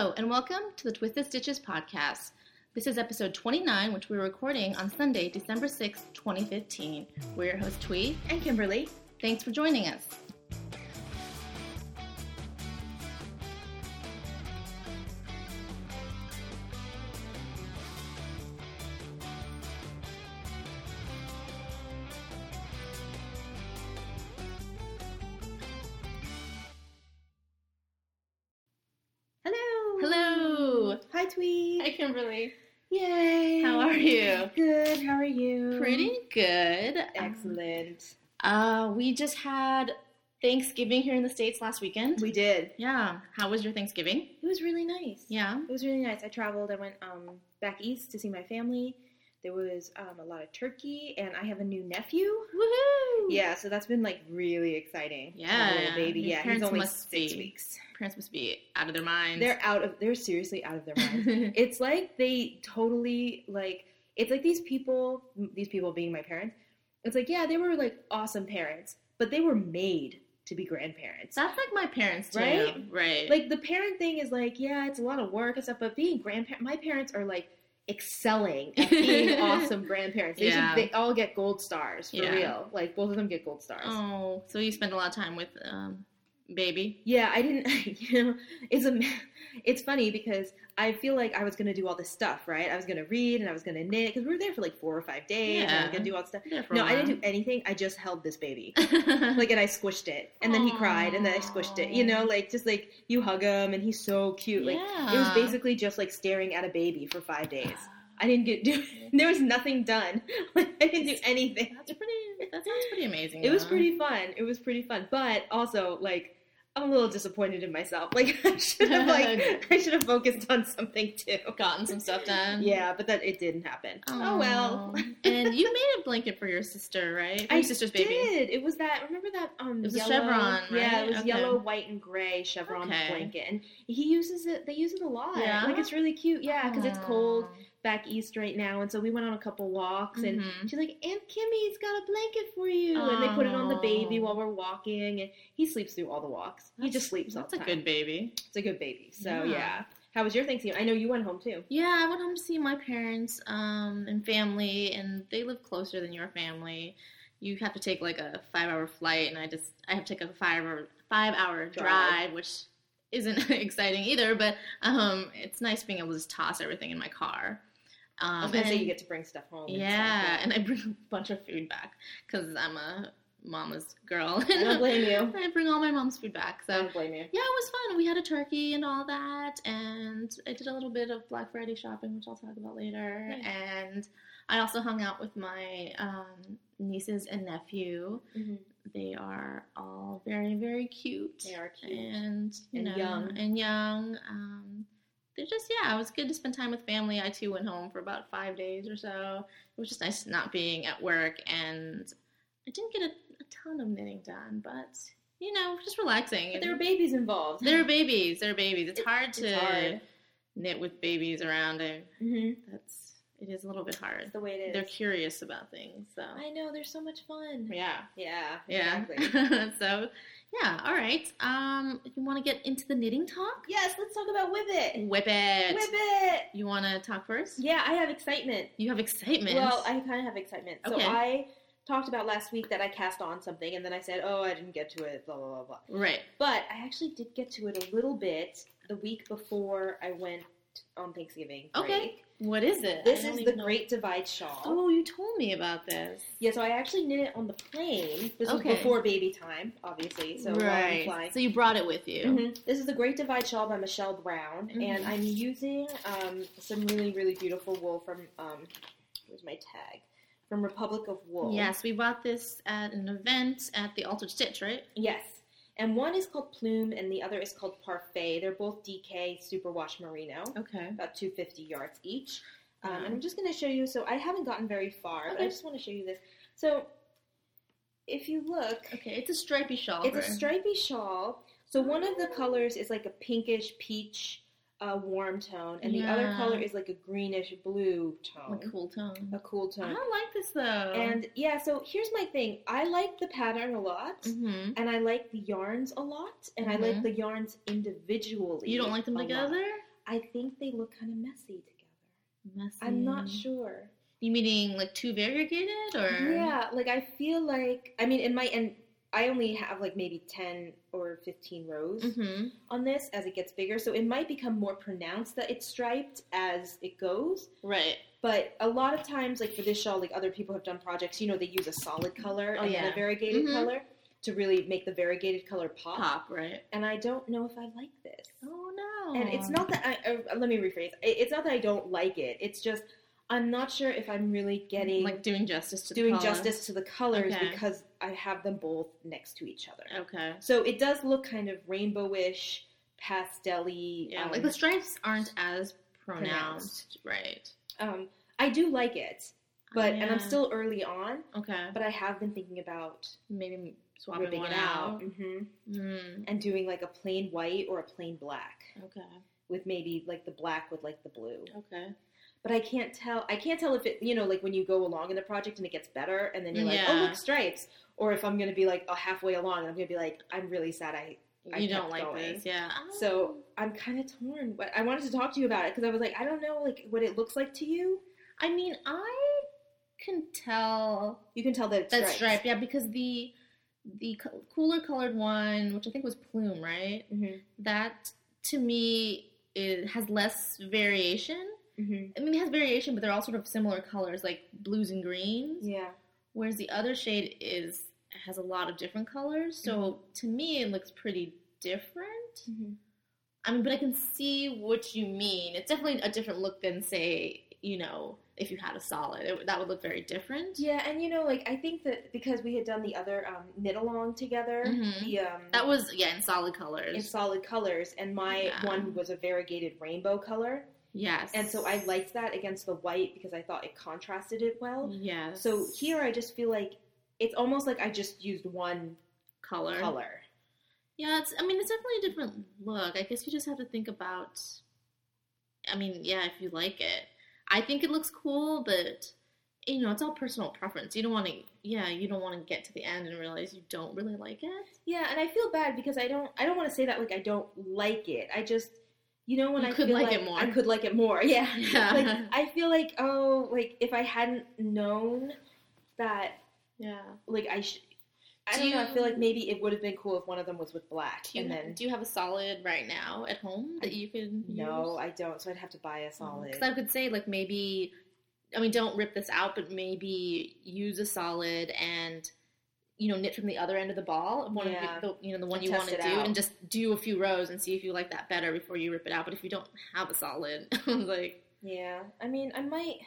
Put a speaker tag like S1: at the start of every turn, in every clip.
S1: Hello, and welcome to the Twisted Stitches podcast. This is episode 29, which we're recording on Sunday, December 6th, 2015. We're your host, Twee.
S2: And Kimberly.
S1: Thanks for joining us. Uh, we just had Thanksgiving here in the States last weekend.
S2: We did.
S1: Yeah. How was your Thanksgiving?
S2: It was really nice.
S1: Yeah.
S2: It was really nice. I traveled. I went um, back east to see my family. There was um, a lot of turkey, and I have a new nephew.
S1: Woohoo!
S2: Yeah, so that's been like really exciting.
S1: Yeah.
S2: Little baby.
S1: Your
S2: Yeah, he's only
S1: must
S2: six
S1: be-
S2: weeks.
S1: Parents must be out of their minds.
S2: They're out of. They're seriously out of their minds. it's like they totally like it's like these people these people being my parents it's like yeah they were like awesome parents but they were made to be grandparents
S1: That's like my parents too.
S2: Right?
S1: Right.
S2: like the parent thing is like yeah it's a lot of work and stuff but being grandparent my parents are like excelling at being awesome grandparents they,
S1: Yeah.
S2: should, they all get gold stars for
S1: Yeah.
S2: real like both of them get gold stars
S1: oh, so you spend a lot of time with um, baby.
S2: Yeah, I didn't. You know, it's a. It's funny because I feel like I was gonna do all this stuff, right? I was gonna read and I was gonna knit because we were there for like four or five days. And I was
S1: Yeah.
S2: gonna do all this stuff.
S1: For
S2: No, I didn't do anything. I just held this baby, like, and I squished it, and then he cried, and then I squished it. You know, like just like you hug him, and he's so cute. Like it was basically just like staring at a baby for five days. I didn't get do. There was nothing done. Like I didn't do anything.
S1: That's pretty. That sounds pretty amazing.
S2: It was pretty fun. It was pretty fun, but also like I'm a little disappointed in myself. Like I should have like I should have focused on something too.
S1: Gotten some stuff done.
S2: Yeah, but that it didn't happen. Oh well.
S1: And you made a blanket for your sister, right? For
S2: I
S1: your sister's baby.
S2: did. It was that. Remember that? Um,
S1: It was a
S2: yellow,
S1: chevron,
S2: Yeah, it was
S1: Okay.
S2: yellow, white, and gray chevron
S1: Okay.
S2: blanket, and he uses it. They use it a lot.
S1: Yeah?
S2: like it's really cute. Yeah, because it's cold. Back east right now, and so we went on a couple walks, and
S1: Mhm.
S2: she's like, "Aunt Kimmy's got a blanket for you," and they put it on the baby while we're walking, and he sleeps through all the walks. he just sleeps all
S1: That's
S2: the
S1: a
S2: time.
S1: good baby.
S2: It's a good baby. So
S1: Yeah.
S2: yeah. How was your Thanksgiving? I know you went home too.
S1: Yeah, I went home to see my parents um, and family, and they live closer than your family. You have to take like a five-hour flight, and I just I have to take a five-hour five-hour drive,
S2: Drive.
S1: which isn't exciting either. But um, it's nice being able to just toss everything in my car. Um,
S2: I was gonna say you get to bring stuff home.
S1: yeah,
S2: stuff,
S1: and I bring a bunch of food back because I'm a mama's girl.
S2: I don't blame you.
S1: I bring all my mom's food back.
S2: I don't blame you.
S1: yeah, it was fun. We had a turkey and all that, and I did a little bit of Black Friday shopping, which I'll talk about later.
S2: Nice.
S1: And I also hung out with my um, nieces and nephew.
S2: Mhm.
S1: They are all very, very cute.
S2: They are cute.
S1: and you
S2: And
S1: know,
S2: young.
S1: and young. Um, they're just yeah, it was good to spend time with family. I too went home for about five days or so. It was just nice not being at work, and I didn't get a, a ton of knitting done, but you know, just relaxing.
S2: But there were babies involved.
S1: There are babies. There are babies. It's
S2: It-
S1: hard
S2: it's
S1: to
S2: hard.
S1: knit with babies around. And
S2: hmm
S1: that's it is a little bit hard.
S2: That's the way it is.
S1: They're curious about things. So
S2: I know. They're so much fun.
S1: yeah,
S2: Yeah.
S1: yeah.
S2: Exactly.
S1: so yeah. All right. Um, you want to get into the knitting talk?
S2: yes. Let's talk about WIP It.
S1: Whip it.
S2: WIP It.
S1: You want to talk first?
S2: Yeah, I have excitement.
S1: You have excitement.
S2: Well, I kind of have excitement.
S1: Okay.
S2: So I talked about last week that I cast on something, and then I said, "Oh, I didn't get to it." Blah blah blah blah.
S1: right.
S2: But I actually did get to it a little bit the week before I went on Thanksgiving break.
S1: Okay. What is it?
S2: This is the
S1: know.
S2: Great Divide Shawl.
S1: Oh, you told me about this.
S2: Yeah, so I actually knit it on the plane. This was
S1: Okay.
S2: before baby time, obviously. So
S1: right. So you brought it with you.
S2: Mhm. This is the Great Divide Shawl by Michelle Brown,
S1: Mhm.
S2: and I'm using um, some really, really beautiful wool from. Um, where's my tag? From Republic of Wool.
S1: Yes, we bought this at an event at the Altered Stitch, right?
S2: Yes. And one is called Plume, and the other is called Parfait. They're both DK Superwash Merino,
S1: Okay.
S2: about 250 yards each. Um,
S1: Mhm.
S2: and I'm just going to show you. So I haven't gotten very far, but I just want to show you this. So if you look,
S1: Okay, it's a stripy shawl.
S2: it's a stripy shawl. So one of the
S1: Oh.
S2: colors is like a pinkish peach uh, warm tone, and the other color is like a greenish blue tone,
S1: A cool tone.
S2: a cool
S1: I
S2: tone.
S1: don't like this though.
S2: And yeah, so here's my thing. I like the pattern a lot.
S1: hmm
S2: And I like the yarns a lot, and I like
S1: Mhm.
S2: the yarns individually.
S1: you don't like them
S2: a lot.
S1: together?
S2: I think they look kind of messy together.
S1: Messy.
S2: I'm not sure.
S1: You meaning like too variegated or?
S2: Yeah, like I feel like I mean, it might and I only have like maybe ten or fifteen rows
S1: Mm-hmm.
S2: on this as it gets bigger, so it might become more pronounced that it's striped as it goes.
S1: Right.
S2: But a lot of times, like for this shawl, like other people have done projects, you know, they use a solid color
S1: Oh,
S2: and then a variegated
S1: Mhm.
S2: color to really make the variegated color pop.
S1: Pop. Right.
S2: And I don't know if I like this.
S1: Oh no.
S2: And it's not that I, uh, let me rephrase. It's not that I don't like it. It's just I'm not sure if I'm really getting
S1: like doing justice to the
S2: doing justice to the colors
S1: Okay.
S2: because I have them both next to each other.
S1: Okay.
S2: So it does look kind of rainbowish, pastel-y.
S1: Yeah.
S2: um,
S1: like the stripes aren't as
S2: Pronounced.
S1: pronounced. Right.
S2: um, I do like it, but and I'm still early on.
S1: Okay.
S2: But I have been thinking about
S1: Maybe swapping
S2: it out,
S1: out.
S2: hmm
S1: Mm.
S2: and doing like a plain white or a plain black
S1: Okay.
S2: With maybe like the black with like the blue.
S1: Okay.
S2: But I can't tell. I can't tell if it, you know, like when you go along in the project and it gets better, and then you're like, oh
S1: Yeah.
S2: look, stripes. Or if I'm gonna be like oh, halfway along, and I'm gonna be like, I'm really sad. I I
S1: You don't like
S2: going.
S1: this, yeah.
S2: so I'm kind of torn. But I wanted to talk to you about it because I was like, I don't know, like what it looks like to you.
S1: I mean, I can tell
S2: You can tell that it's
S1: that
S2: stripes.
S1: stripe, yeah, because the the co- cooler colored one, which I think was plume, right?
S2: hmm
S1: That to me it has less variation.
S2: hmm
S1: I mean, it has variation, but they're all sort of similar colors, like blues and greens.
S2: Yeah.
S1: Whereas the other shade is has a lot of different colors. So
S2: Mm-hmm.
S1: to me, it looks pretty different.
S2: hmm
S1: I mean, but I can see what you mean. It's definitely a different look than, say, you know, if you had a solid. It, that would look very different.
S2: Yeah, and you know, like I think that because we had done the other um, knit along together,
S1: Mhm.
S2: the um,
S1: That was yeah, in solid colors.
S2: in solid colors, and my
S1: Yeah.
S2: one was a variegated rainbow color,
S1: yes,
S2: and so I liked that against the white because I thought it contrasted it well.
S1: Yes.
S2: So here, I just feel like it's almost like I just used one
S1: color.
S2: color.
S1: Yeah, it's. I mean, it's definitely a different look. I guess you just have to think about. I mean, yeah, if you like it, I think it looks cool, but you know, it's all personal preference. You don't want to. Yeah, you don't want to get to the end and realize you don't really like it.
S2: Yeah, and I feel bad because I don't. I don't want to say that like I don't like it. I just, you know, when
S1: You
S2: I
S1: could
S2: feel
S1: like
S2: like
S1: it more.
S2: I could like it more. Yeah.
S1: Yeah.
S2: like I feel like oh, like if I hadn't known that,
S1: yeah.
S2: like I should. I
S1: Do
S2: don't know. I feel like maybe it would have been cool if one of them was with black,
S1: Do you,
S2: and then
S1: do you have a solid right now at home that you can?
S2: no,
S1: use?
S2: I don't. So I'd have to buy a mm, solid.
S1: Because I could say like maybe, I mean, don't rip this out, but maybe use a solid and you know knit from the other end of the ball, one
S2: Yeah.
S1: of the, you know the one
S2: And
S1: you want to do,
S2: out.
S1: and just do a few rows and see if you like that better before you rip it out. But if you don't have a solid, I like,
S2: Yeah, I mean, I might.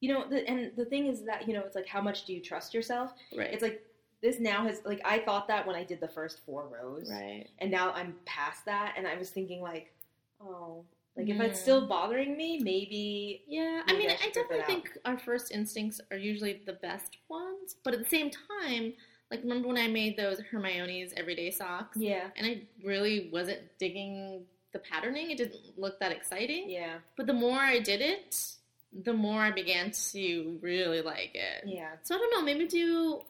S2: You know, the, and the thing is that you know, it's like how much do you trust yourself?
S1: right,
S2: It's like this now has like I thought that when I did the first four rows,
S1: right,
S2: and now I'm past that, and I was thinking like, oh, like if it's mm. still bothering me, maybe
S1: yeah. I mean,
S2: I
S1: I, definitely think our first instincts are usually the best ones, but at the same time, like remember when I made those Hermione's everyday socks?
S2: yeah,
S1: and I really wasn't digging the patterning. It didn't look that exciting.
S2: yeah,
S1: But the more I did it, the more I began to really like it.
S2: yeah,
S1: So I don't know, maybe do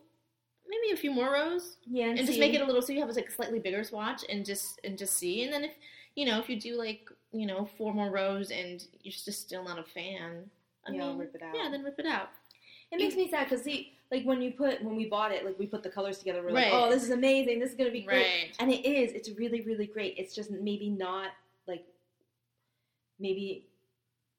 S1: maybe a few more rows
S2: yeah,
S1: and just make it a little so you have like a slightly bigger swatch and just and just see. And then if you know if you do like you know four more rows and you're just still not a fan, I
S2: Yeah,
S1: mean,
S2: rip it out.
S1: Yeah, then rip it out.
S2: It makes me sad because see, like when you put when we bought it, like we put the colors together, we're
S1: Right.
S2: like, oh, this is amazing, this is gonna be great.
S1: Right.
S2: And it is. It's really, really great. It's just maybe not like maybe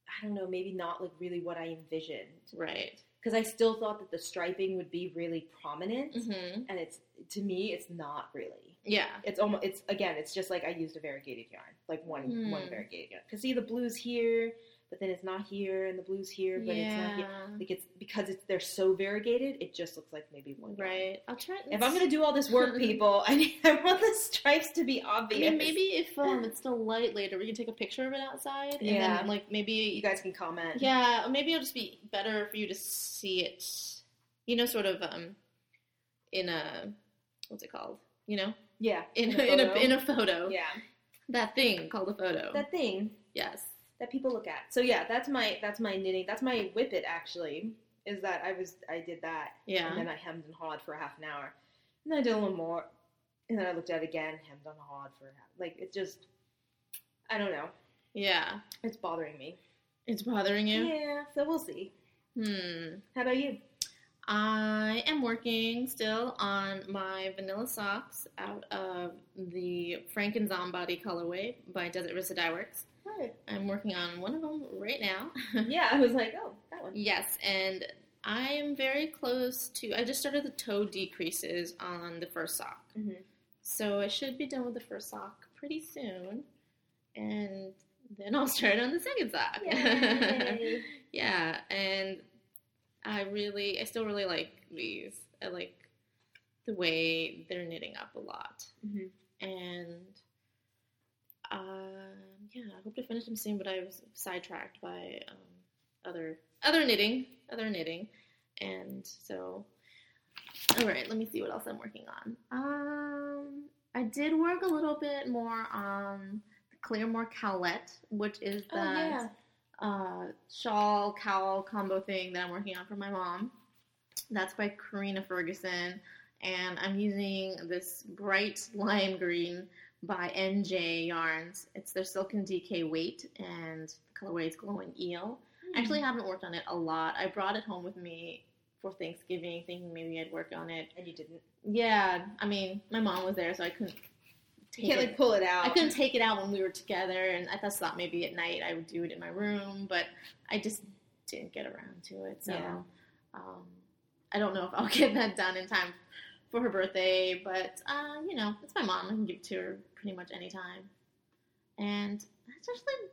S2: I don't know, maybe not like really what I envisioned.
S1: Right.
S2: Because I still thought that the striping would be really prominent,
S1: hmm
S2: and it's to me, it's not really.
S1: Yeah.
S2: It's almost it's again, it's just like I used a variegated yarn, like one one
S1: Hmm.
S2: variegated yarn. Because see, the blues here, but then it's not here, and the blues here, but it's not here.
S1: Yeah.
S2: Like it's because it's they're so variegated, it just looks like maybe one.
S1: Right. I'll try.
S2: If I'm gonna do all this work, people, I need, I want the stripes to be
S1: I
S2: obvious.
S1: mean, maybe if um, it's still light later, we can take a picture of it outside, and
S2: Yeah.
S1: then like maybe
S2: you guys can comment.
S1: yeah, maybe it'll just be better for you to see it, you know, sort of um, in a what's it called? You know,
S2: yeah,
S1: in
S2: a
S1: in a in a photo.
S2: yeah,
S1: That thing called a photo.
S2: that thing
S1: yes.
S2: That people look at. So yeah, that's my that's my knitting. That's my whippet actually. Is that I was I did that
S1: Yeah.
S2: and then I hemmed and hawed for a half an hour, and then I did a little more, and then I looked at it again, hemmed and hawed for a half. Like it's just, I don't know.
S1: Yeah.
S2: It's bothering me.
S1: It's bothering you?
S2: Yeah, so we'll see.
S1: Hmm.
S2: How about you?
S1: I am working still on my vanilla socks out of the Franken Zombody colorway by Desert Vista Dye Works. I'm working on one of them right now.
S2: Yeah, I was like, oh, that one.
S1: yes, and I am very close to. I just started the toe decreases on the first sock.
S2: hmm
S1: So I should be done with the first sock pretty soon. And then I'll start on the second sock. Yeah, and I really, I still really like these. I like the way they're knitting up a lot.
S2: Mhm.
S1: And um, yeah, I hope to finish them soon, but I was sidetracked by um, other other knitting, other knitting, and so. All right, let me see what else I'm working on. Um, I did work a little bit more on the Claremore Cowlette, which is
S2: Oh,
S1: that
S2: yeah.
S1: uh, shawl cowl combo thing that I'm working on for my mom. That's by Karina Ferguson, and I'm using this bright lime green by NJ Yarns. It's their Silken DK weight, and the colorway is glowing eel. I actually haven't worked on it a lot. I brought it home with me for Thanksgiving, thinking maybe I'd work on it.
S2: And you didn't.
S1: Yeah, I mean, my mom was there, so I couldn't.
S2: You can't
S1: it-
S2: like pull it out.
S1: I couldn't take it out when we were together, and I just thought maybe at night I would do it in my room, but I just didn't get around to it. So
S2: Yeah.
S1: um, I don't know if I'll get that done in time for her birthday, but uh, you know, it's my mom. I can give it to her pretty much anytime. And that's actually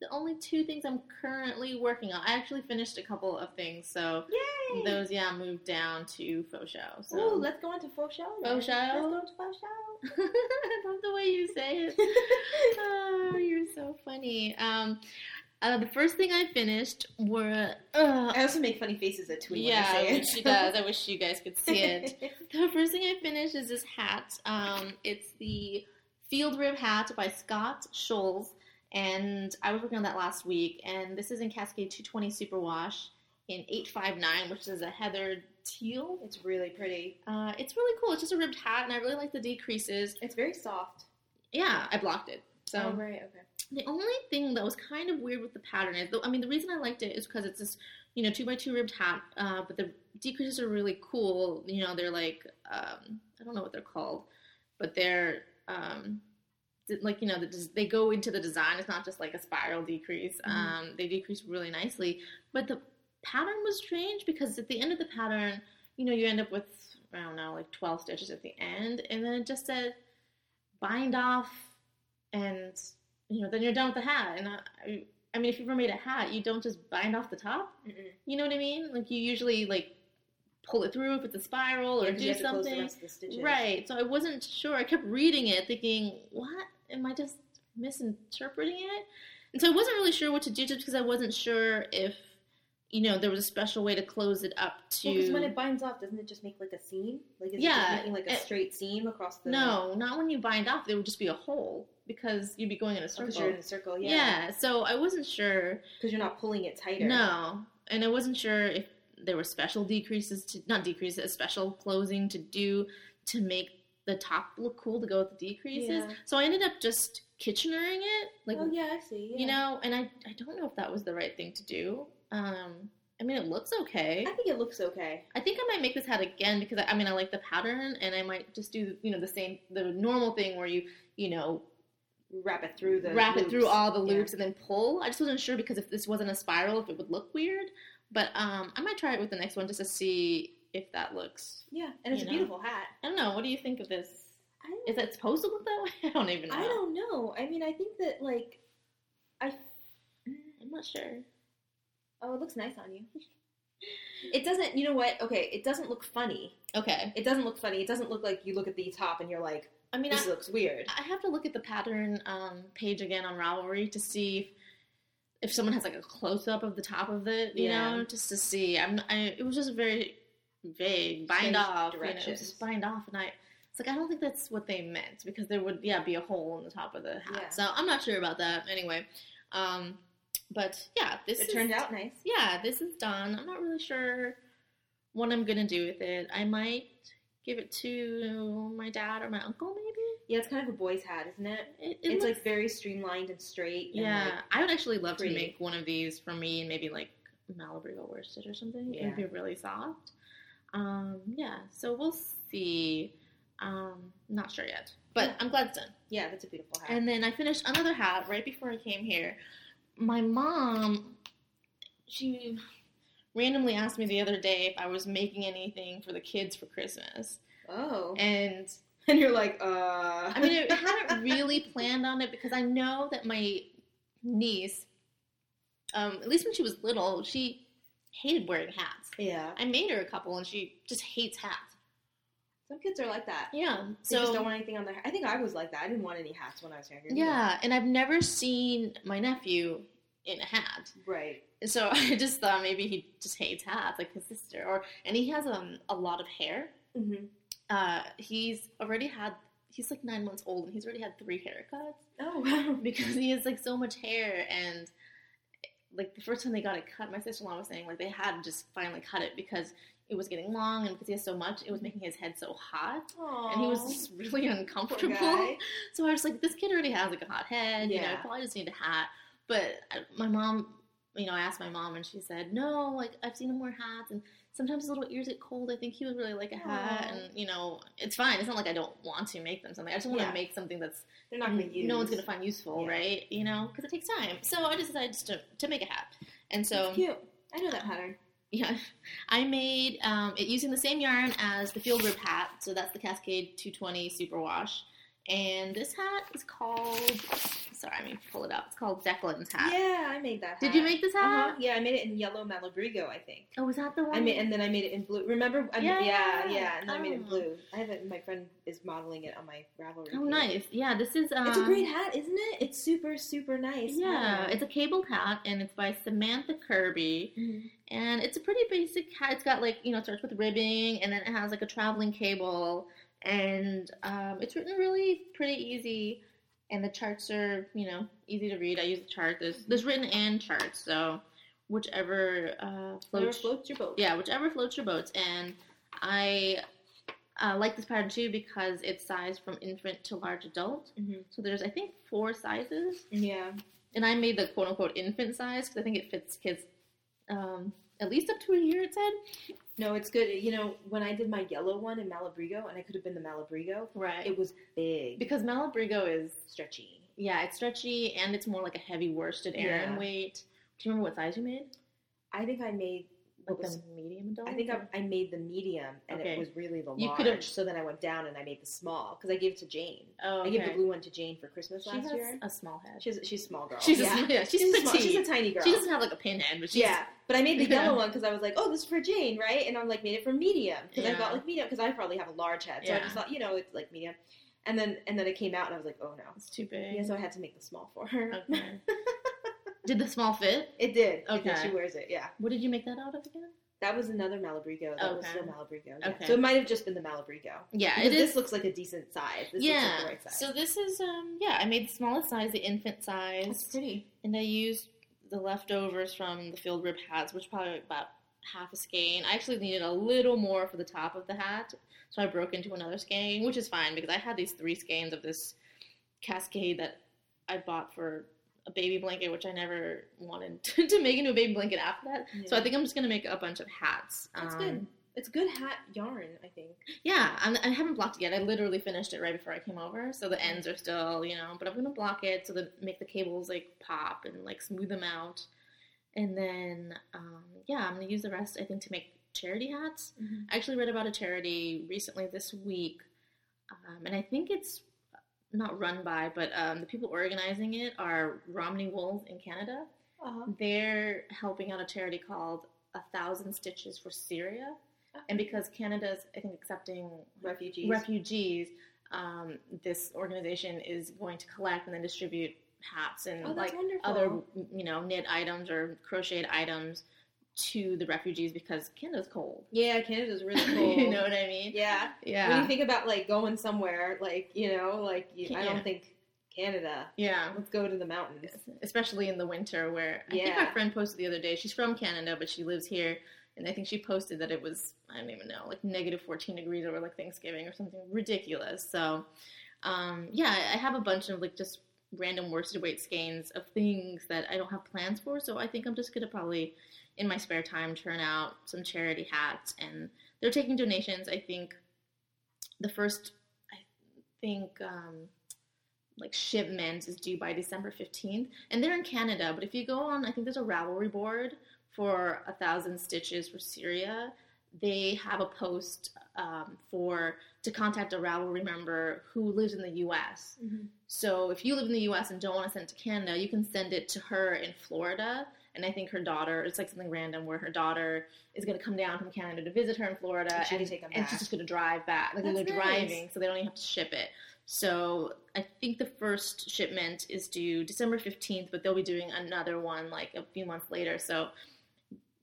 S1: the only two things I'm currently working on. I actually finished a couple of things, so
S2: Yay!
S1: those yeah moved down to FO Show. So
S2: Ooh, let's go on to FO Show.
S1: FO Show?
S2: Let's go on to FO Show.
S1: I love the way you say it. oh, you're so funny. Um, uh, the first thing I finished were. Uh,
S2: I also make funny faces at Twee
S1: yeah,
S2: when I say it.
S1: she does. I wish you guys could see it. the first thing I finished is this hat. Um, it's the Field Rib hat by Scott Scholes, and I was working on that last week. And this is in Cascade 220 Superwash in 859, which is a heathered teal.
S2: it's really pretty.
S1: Uh, it's really cool. It's just a ribbed hat, and I really like the decreases.
S2: It's very soft.
S1: Yeah, I blocked it. So
S2: oh, right, okay.
S1: the only thing that was kind of weird with the pattern is, though, I mean, the reason I liked it is because it's this, you know, two by two ribbed hat, uh, but the decreases are really cool. You know, they're like, um, I don't know what they're called, but they're um, like, you know, the they go into the design. It's not just like a spiral decrease.
S2: Mhm.
S1: Um, they decrease really nicely, but the pattern was strange because at the end of the pattern, you know, you end up with I don't know, like twelve stitches at the end, and then it just said bind off, and you know, then you're done with the hat. And I, I, I mean, if you've ever made a hat, you don't just bind off the top.
S2: Mm-mm.
S1: You know what I mean? Like you usually like pull it through if it's a spiral
S2: Yeah,
S1: or do
S2: you have to close the
S1: something.
S2: rest of the stitches.
S1: Right. So I wasn't sure. I kept reading it, thinking, "What? Am I just misinterpreting it?" And so I wasn't really sure what to do, just because I wasn't sure if, you know, there was a special way to close it up to.
S2: Because when it binds off, doesn't it just make like a seam? Like is it
S1: Yeah,
S2: just making like a
S1: it-
S2: straight seam across the?
S1: no, not when you bind off. There would just be a hole because you'd be going in a oh,
S2: because
S1: circle.
S2: you're in a circle.
S1: yeah.
S2: Yeah.
S1: So I wasn't sure.
S2: Because you're not pulling it tighter.
S1: No, and I wasn't sure if there were special decreases to not decreases, a special closing to do to make the top look cool to go with the decreases.
S2: Yeah.
S1: So I ended up just Kitchenering it, like
S2: oh yeah, I see. Yeah.
S1: you know, and I I don't know if that was the right thing to do. Um, I mean, it looks okay.
S2: I think it looks okay.
S1: I think I might make this hat again because I, I mean I like the pattern, and I might just do you know the same the normal thing where you you know
S2: Wrap it through the.
S1: wrap it through all the
S2: Yeah.
S1: loops and then pull. I just wasn't sure because if this wasn't a spiral, if it would look weird. But um, I might try it with the next one just to see if that looks.
S2: Yeah, and it's a
S1: know.
S2: beautiful hat.
S1: I don't know. What do you think of this? Is that supposed to look that way? I don't even know.
S2: I don't know. I mean, I think that like, I.
S1: I'm not sure.
S2: Oh, it looks nice on you. It doesn't. You know what? Okay, it doesn't look funny.
S1: Okay.
S2: It doesn't look funny. It doesn't look like you look at the top and you're like,
S1: I mean,
S2: this
S1: I,
S2: looks weird.
S1: I have to look at the pattern um, page again on Ravelry to see if, someone has like a close up of the top of it, you
S2: Yeah.
S1: know, just to see. I'm. I, it was just very vague. Bind off. You know, just bind off, and I. It's like I don't think that's what they meant because there would yeah be a hole in the top of the hat.
S2: Yeah.
S1: So I'm not sure about that. Anyway, um, but yeah, this
S2: It
S1: is,
S2: turned out nice.
S1: yeah, this is done. I'm not really sure what I'm gonna do with it. I might give it to my dad or my uncle, maybe.
S2: Yeah, it's kind of a boy's hat, isn't it?
S1: It, it
S2: it's
S1: looks-
S2: like very streamlined and straight. and,
S1: yeah.
S2: like,
S1: I would actually love
S2: pretty.
S1: to make one of these for me and maybe like Malabrigo worsted or something.
S2: Yeah.
S1: It'd be really soft. Um, yeah. So we'll see. Um, not sure yet, but. I'm glad it's done.
S2: yeah, that's a beautiful hat.
S1: And then I finished another hat right before I came here. My mom, she randomly asked me the other day if I was making anything for the kids for Christmas.
S2: oh,
S1: And
S2: and you're like, uh.
S1: I mean, I hadn't really planned on it because I know that my niece, um, at least when she was little, she hated wearing hats.
S2: yeah,
S1: I made her a couple and she just hates hats.
S2: some kids are like that.
S1: Yeah.
S2: They just don't want anything on their. I think I was like that. I didn't want any hats when I was younger.
S1: yeah. And I've never seen my nephew in a hat.
S2: Right.
S1: So I just thought maybe he just hates hats, like his sister, or and he has um a lot of hair.
S2: Mm-hmm.
S1: Uh, he's already had. He's like nine months old, and he's already had three haircuts
S2: Oh wow.
S1: because he has like so much hair. And like the first time they got it cut, my sister in law was saying like they had to just finally cut it because it was getting long, and because he has so much, it was making his head so hot, and he was just really uncomfortable. So I was like, this kid already has like a hot head. You know,
S2: Yeah.
S1: probably just need a hat. But my mom, you know, I asked my mom, and she said, no, like I've seen him wear hats, and sometimes his little ears get cold. I think he would really like a hat, and you know, it's fine. It's not like I don't want to make them something. I just want
S2: Yeah.
S1: to make something that's
S2: They're not going to use.
S1: no one's gonna find useful,
S2: Yeah.
S1: right? You know, because it takes time. So I just decided to to make a hat, and so
S2: That's cute. I know that pattern.
S1: yeah, I made um, it using the same yarn as the Field Rib hat. So that's the Cascade 220 Superwash. And this hat is called, sorry, I mean, pull it up. It's called Declan's hat.
S2: Yeah, I made that.
S1: Did you make this hat?
S2: Uh-huh. Yeah, I made it in yellow Malabrigo, I think.
S1: Oh, was that the one?
S2: I made, and then I made it in blue. Remember? I yeah,
S1: Yeah.
S2: yeah, yeah. And then I made it in
S1: Oh.
S2: blue. I have it. My friend is modeling it on my Ravelry.
S1: oh,
S2: page.
S1: nice. Yeah, this is. Um,
S2: It's a great hat, isn't it? It's super, super nice.
S1: Yeah, it's a cabled hat, and it's by Samantha Kirby.
S2: Mhm.
S1: And it's a pretty basic hat. It's got like, you know, it starts with ribbing and then it has like a traveling cable. And um, it's written really pretty easy. And the charts are, you know, easy to read. I use the chart. There's, there's written and charts. So whichever uh,
S2: Whatever
S1: floats,
S2: floats your boat.
S1: yeah, whichever floats your boats. And I uh, like this pattern too because it's sized from infant to large adult.
S2: Mhm.
S1: So there's, I think, four sizes
S2: Yeah.
S1: and I made the quote unquote infant size because I think it fits kids um, at least up to a year. It said
S2: No, it's good. You know, when I did my yellow one in Malabrigo, and I could have been the Malabrigo,
S1: right
S2: it was big,
S1: because Malabrigo is
S2: stretchy.
S1: yeah, it's stretchy and it's more like a heavy worsted Aran
S2: Yeah.
S1: weight. Do you remember what size you made?
S2: I think I made.
S1: Like
S2: was,
S1: the medium adult.
S2: I think I, I made the medium, and
S1: Okay.
S2: it was really the
S1: You
S2: large.
S1: could've-
S2: So then I went down and I made the small because I gave it to Jane.
S1: oh,
S2: I gave the blue one to Jane for Christmas
S1: She
S2: last
S1: has
S2: year.
S1: a small head.
S2: She's she's a small girl.
S1: She's
S2: yeah.
S1: a, yeah, she's,
S2: She's
S1: petite.
S2: small, she's a tiny girl.
S1: she doesn't have like a pinhead, but she's
S2: yeah, but I made the
S1: Yeah.
S2: yellow one because I was like, oh, this is for Jane, right? And I'm like, made it for medium because I
S1: Yeah.
S2: got like medium because I probably have a large head, so I just thought, you know, it's like medium. And then and then it came out, and I was like, oh no.
S1: it's too big.
S2: Yeah, so I had to make the small for her.
S1: okay. Did the small fit?
S2: It did. It did.
S1: Okay.
S2: She wears it. Yeah.
S1: What did you make that out of again?
S2: That was another Malabrigo. That was
S1: Okay.
S2: still Malabrigo. Yeah.
S1: Okay.
S2: So it might have just been the Malabrigo.
S1: Yeah,
S2: Because
S1: it
S2: this
S1: is.
S2: looks like a decent size. This
S1: yeah.
S2: looks like the right size.
S1: So this is um yeah, I made the smallest size, the infant size.
S2: That's pretty.
S1: and I used the leftovers from the field rib hats, which probably about half a skein. I actually needed a little more for the top of the hat, so I broke into another skein, which is fine because I had these three skeins of this cascade that I bought for a baby blanket, which I never wanted to, to make into a baby blanket after that. So I think I'm just gonna make a bunch of hats.
S2: That's
S1: Um,
S2: good. It's good hat yarn, I think.
S1: Yeah, I'm, I haven't blocked it yet. I literally finished it right before I came over, so the ends are still, you know. But I'm gonna block it so that make the cables like pop and like smooth them out, and then um, yeah, I'm gonna use the rest I think to make charity hats. I actually read about a charity recently this week, um, and I think it's not run by, but um, the people organizing it are Romney Wool in Canada.
S2: Uh-huh.
S1: They're helping out a charity called A Thousand Stitches for Syria. And because Canada's, I think, accepting
S2: Refugees.
S1: refugees, um, this organization is going to collect and then distribute hats and
S2: oh,
S1: like
S2: wonderful.
S1: other, you know, knit items or crocheted items to the refugees because Canada's cold.
S2: Yeah, Canada's really cold.
S1: you know what I mean?
S2: Yeah.
S1: Yeah.
S2: When you think about like going somewhere, like you know, like you, I don't think Canada.
S1: yeah.
S2: Let's go to the mountains.
S1: Especially in the winter, where I think
S2: Yeah.
S1: our friend posted the other day. She's from Canada, but she lives here, and I think she posted that it was I don't even know, like negative fourteen degrees over like Thanksgiving or something ridiculous. So, um, yeah, I have a bunch of like just random worsted weight skeins of things that I don't have plans for. So I think I'm just gonna probably, in my spare time, turn out some charity hats, and they're taking donations. I think the first, I think. Um, like shipment is due by December 15th and they're in Canada but if you go on I think there's a Ravelry board for a thousand stitches for Syria they have a post um, for to contact a Ravelry member who lives in the US so if you live in the US and don't want to send it to Canada you can send it to her in Florida and I think her daughter it's like something random where her daughter is going to come down from Canada to visit her in Florida
S2: And she
S1: and,
S2: take 'em
S1: and
S2: back.
S1: she's just going to drive back like they're
S2: nice.
S1: driving so they don't even have to ship it so I think the first shipment is due December 15th, but they'll be doing another one like a few months later. So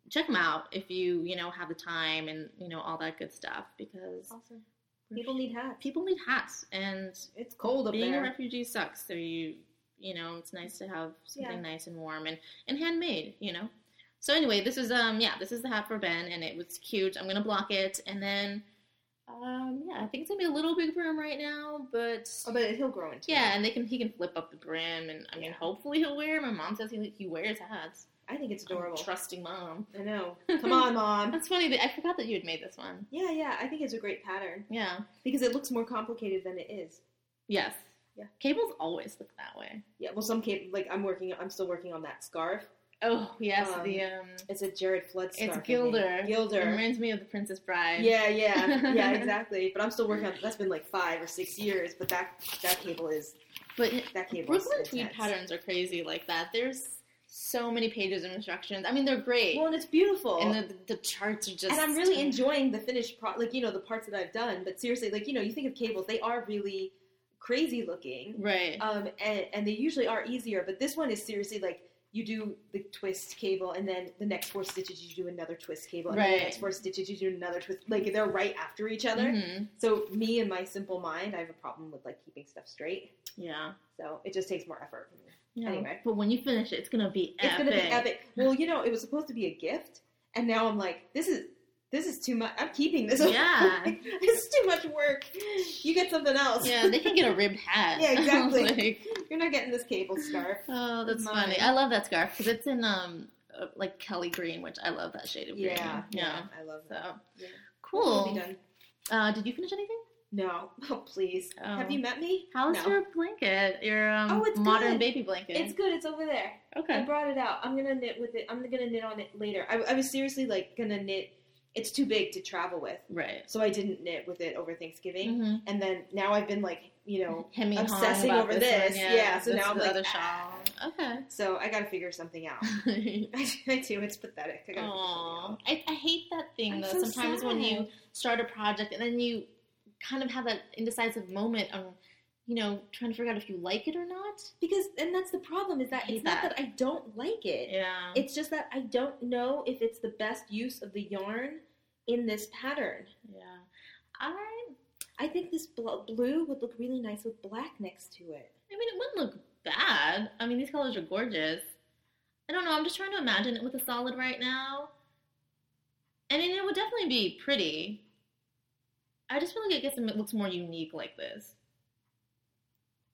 S1: check them out if you, you know, have the time and, you know, all that good stuff because
S2: Awesome. People need hats.
S1: people need hats and
S2: It's cold up
S1: being
S2: there.
S1: a refugee sucks. So you, you know, it's nice to have something
S2: Yeah.
S1: nice and warm and, and handmade, you know. So anyway, this is um yeah, this is the hat for Ben and it was cute. I'm gonna block it and then um yeah, I think it's gonna be a little big for him right now, but
S2: oh, but he'll grow into it.
S1: yeah,
S2: it.
S1: and they can he can flip up the brim, and I mean, hopefully he'll wear. My mom says he he wears hats.
S2: I think it's
S1: I'm
S2: adorable.
S1: trusting mom.
S2: I know. Come on, mom.
S1: That's funny. I forgot that you had made this one.
S2: Yeah, yeah. I think it's a great pattern
S1: Yeah.
S2: because it looks more complicated than it is.
S1: Yes.
S2: Yeah.
S1: Cables always look that way.
S2: Yeah. Well, some cape like I'm working. I'm still working on that scarf.
S1: Oh yes,
S2: Um,
S1: the um,
S2: It's a Jared Flood scarf.
S1: It's
S2: think.
S1: Gilder. It
S2: Gilder.
S1: reminds me of the Princess Bride.
S2: Yeah, yeah, yeah, exactly. But I'm still working on. That's been like five or six years. But that that cable is
S1: But
S2: that cable. is
S1: Brooklyn tweed patterns are crazy like that. There's so many pages of instructions. I mean, they're great,
S2: Well, and it's beautiful.
S1: and the, the charts are just.
S2: and I'm really enjoying the finished pro like you know the parts that I've done. But seriously, like you know, you think of cables, they are really crazy looking.
S1: right.
S2: Um, and, and they usually are easier, but this one is seriously like you do the twist cable, and then the next four stitches you do another twist cable, and
S1: Right.
S2: the next four stitches you do another twist. Like they're right after each other.
S1: Mhm.
S2: So me and my simple mind, I have a problem with like keeping stuff straight.
S1: Yeah.
S2: So it just takes more effort from me.
S1: Yeah.
S2: Anyway.
S1: but when you finish it, it's gonna be
S2: It's gonna be epic. Well, you know, it was supposed to be a gift, and now I'm like, this is this is too much. I'm keeping this.
S1: Yeah.
S2: this is too much work. You get something else.
S1: Yeah, they can get a ribbed hat.
S2: Yeah, exactly.
S1: Like,
S2: You're not getting this cable scarf.
S1: oh, that's
S2: Mine.
S1: funny. I love that scarf because it's in um uh, like Kelly green, which I love that shade of green.
S2: Yeah,
S1: yeah.
S2: I love
S1: So
S2: that. Yeah.
S1: cool.
S2: We'll be done.
S1: Uh, did you finish anything?
S2: No, oh please.
S1: Oh.
S2: Have you met me?
S1: How's
S2: No.
S1: your blanket? Your um,
S2: Oh, it's
S1: modern
S2: good.
S1: baby blanket.
S2: It's good. It's over there.
S1: Okay.
S2: I brought it out. I'm gonna knit with it. I'm gonna knit on it later. I, I was seriously like gonna knit. It's too big to travel with,
S1: Right.
S2: so I didn't knit with it over Thanksgiving.
S1: Mm-hmm.
S2: And then now I've been like, you know,
S1: Hemming
S2: obsessing over
S1: this.
S2: this.
S1: One. Yeah.
S2: Yeah, so
S1: this
S2: now I'm
S1: the
S2: like,
S1: other
S2: ah.
S1: shawl. Okay.
S2: so I gotta figure something out. I, do. It's pathetic. I
S1: Aww. I, I hate that thing
S2: I'm
S1: though.
S2: so
S1: Sometimes when you start a project and then you kind of have that indecisive moment of, you know, trying to figure out if you like it or not.
S2: because, and that's the problem is that it's not
S1: that.
S2: that I don't like it.
S1: Yeah.
S2: It's just that I don't know if it's the best use of the yarn in this pattern.
S1: yeah. I
S2: I think this bl- blue would look really nice with black next to it.
S1: I mean it wouldn't look bad. I mean these colors are gorgeous. I don't know, I'm just trying to imagine it with a solid right now. I mean it would definitely be pretty. I just feel like I guess it looks more unique like this.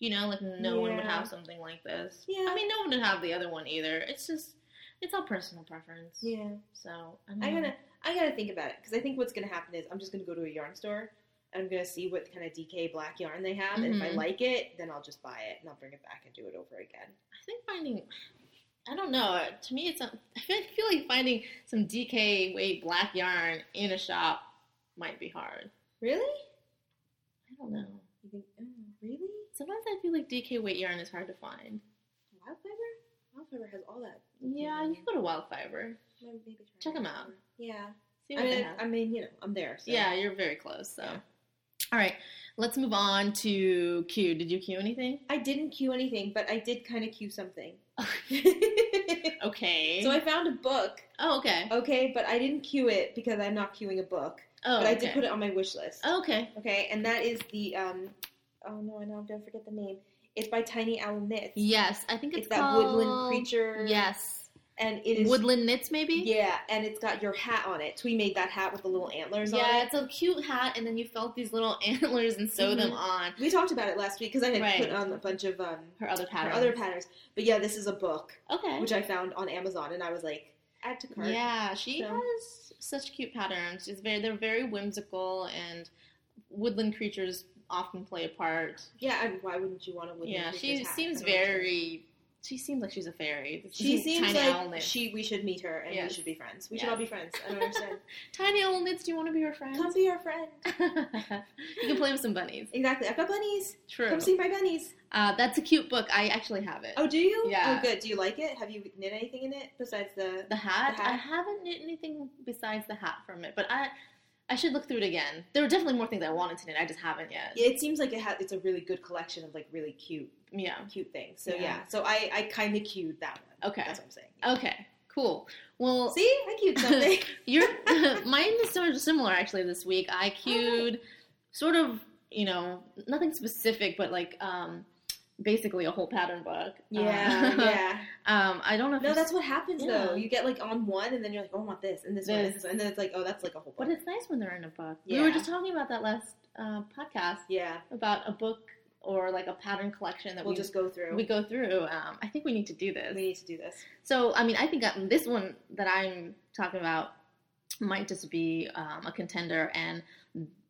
S1: You know, like no one would have something like this.
S2: Yeah.
S1: I mean, no one would have the other one either. It's just, it's all personal preference.
S2: Yeah.
S1: So I
S2: I gotta I gotta think about it because I think what's gonna happen is I'm just gonna go to a yarn store and I'm gonna see what kind of DK black yarn they have, and if I
S1: Mhm.
S2: like it, then I'll just buy it and I'll bring it back and do it over again.
S1: I think finding, I don't know. To me, it's. A, I I feel like finding some DK weight black yarn in a shop might be hard.
S2: Really?
S1: I don't know.
S2: You think? Oh, really?
S1: Sometimes I feel like DK weight yarn is hard to find.
S2: Wildfiber? Wildfiber has all that.
S1: Yeah, you can go to Wildfiber.
S2: Maybe try
S1: Check them out.
S2: Yeah.
S1: See
S2: I
S1: what they
S2: mean,
S1: have.
S2: I mean, you know, I'm there. So.
S1: Yeah, you're very close. So,
S2: Yeah.
S1: all right, let's move on to Q. Did you Q anything?
S2: I didn't queue anything, but I did kind of queue something.
S1: Okay.
S2: so I found a book,
S1: oh, okay.
S2: okay, but I didn't queue it because I'm not queuing a book.
S1: Oh,
S2: but I
S1: okay.
S2: did put it on my wish list.
S1: Oh, okay.
S2: Okay, and that is the um oh no, I know I'm gonna forget the name. It's by Tiny Owl Knits.
S1: Yes, I think it's,
S2: It's that woodland creature.
S1: Yes.
S2: and it is
S1: Woodland knits, maybe.
S2: Yeah, and it's got your hat on it. Twee made that hat with the little antlers on it.
S1: Yeah,
S2: it.
S1: it's a cute hat, and then you felt these little antlers and sew them
S2: Mhm.
S1: on
S2: We talked about it last week because I had
S1: Right.
S2: put on a bunch of um,
S1: her other
S2: her other patterns. But yeah, this is a book
S1: okay.
S2: which I found on Amazon, and I was like, add to cart.
S1: Yeah, she
S2: So-
S1: has such cute patterns. She's very they're very whimsical and woodland creatures often play a part.
S2: Yeah, and why wouldn't you want to?
S1: yeah, she seems very she seems like she's a fairy. This
S2: She seems like
S1: knits.
S2: she. We should meet her and
S1: Yes.
S2: we should be friends. We should all be friends. I don't understand.
S1: tiny do you want to be her friend?
S2: Come be our friend.
S1: you can play with some bunnies.
S2: Exactly. I've got bunnies.
S1: True.
S2: Come see my bunnies.
S1: Uh, that's a cute book. I actually have it.
S2: Oh, do you?
S1: Yeah.
S2: Oh, good. Do you like it? Have you knit anything in it besides the?
S1: The hat?
S2: The hat?
S1: I haven't knit anything besides the hat from it, but I I should look through it again. There were definitely more things I wanted to knit. I just haven't yet.
S2: Yeah, it seems like it has. It's a really good collection of like really cute,
S1: Yeah.
S2: cute things. So
S1: Yeah.
S2: yeah. So I I kind of queued that one.
S1: Okay.
S2: That's what I'm saying.
S1: Okay. Cool. Well,
S2: See, I queued something.
S1: Your mine is sort of similar actually this week. I queued sort of, you know, nothing specific, but like um basically a whole pattern book.
S2: yeah,
S1: Uh,
S2: yeah.
S1: Um I don't know if
S2: No, that's what happens
S1: Yeah.
S2: though. You get like on one, and then you're like, oh, I want this, and this, one, and
S1: This.
S2: this, and then it's like, oh, that's like a whole book.
S1: but it's nice when they're in a book.
S2: Yeah.
S1: We were just talking about that last uh, podcast
S2: yeah,
S1: about a book or like a pattern collection that
S2: we'll
S1: we
S2: just go through.
S1: we go through. Um, I think we need to do this.
S2: we need to do this.
S1: So, I mean, I think that this one that I'm talking about might just be um, a contender, and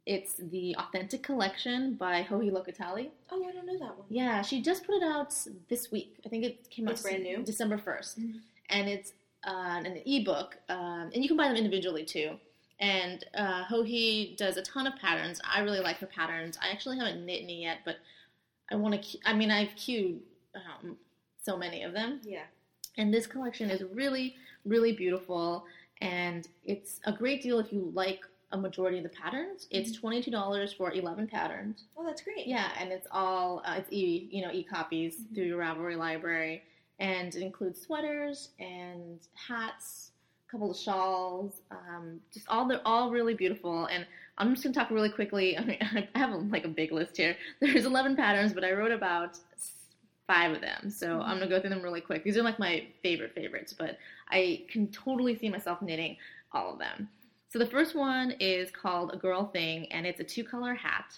S1: it's the Authentic Collection by Joji Locatelli.
S2: Oh, I don't know that one.
S1: Yeah, she just put it out this week. I think it came out
S2: It's brand new?
S1: December 1st.
S2: Mhm.
S1: And it's uh, an ebook, um, and you can buy them individually too. And uh, Joji does a ton of patterns. I really like her patterns. I actually haven't knit any yet, but I want to. I mean, I've queued um, so many of them.
S2: Yeah.
S1: And this collection is really, really beautiful. And it's a great deal if you like a majority of the patterns. It's $22 for 11 patterns.
S2: Oh, that's great.
S1: Yeah, and it's all, uh, it's e, you know, e-copies
S2: Mhm.
S1: through your Ravelry library. And it includes sweaters and hats, a couple of shawls, um, just all, they're all really beautiful. And I'm just going to talk really quickly. I, mean, I have like a big list here. There's 11 patterns, but I wrote about five of them. So I'm going to go through them really quick. These are like my favorite favorites, but I can totally see myself knitting all of them. So the first one is called A Girl Thing, and it's a two color hat.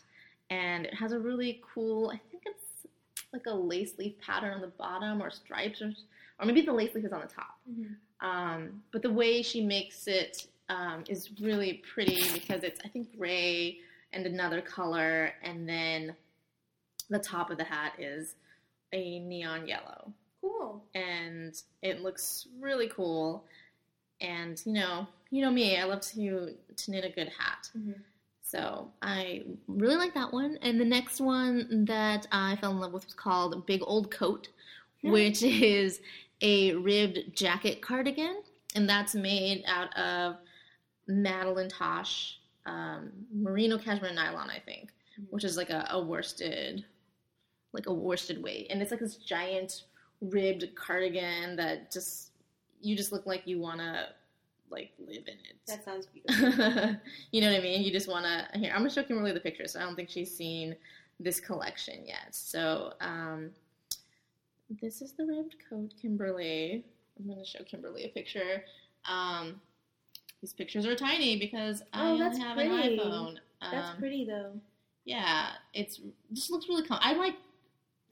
S1: And it has a really cool, I think it's like a lace leaf pattern on the bottom or stripes, or, or maybe the lace leaf is on the top.
S2: Mhm.
S1: Um, but the way she makes it um, is really pretty because it's, I think, gray and another color, and then the top of the hat is a neon yellow.
S2: Cool.
S1: And it looks really cool. And you know, you know me, I love to to knit a good hat.
S2: Mhm.
S1: So I really like that one. And the next one that I fell in love with was called Big Old Coat, which is a ribbed jacket cardigan, and that's made out of Madelinetosh um, merino cashmere nylon, I think,
S2: Mhm.
S1: which is like a, a worsted, like a worsted weight, and it's like this giant ribbed cardigan that just you just look like you wanna like live in it.
S2: That sounds beautiful.
S1: you know what I mean? You just want to. Here, I'm going to show Kimberly the picture. So I don't think she's seen this collection yet. So um, this is the ribbed coat, Kimberly. I'm going to show Kimberly a picture. Um, these pictures are tiny because I
S2: Oh,
S1: only
S2: that's
S1: have
S2: pretty.
S1: an iPhone.
S2: That's
S1: Um,
S2: pretty though.
S1: Yeah, it's just looks really com- I like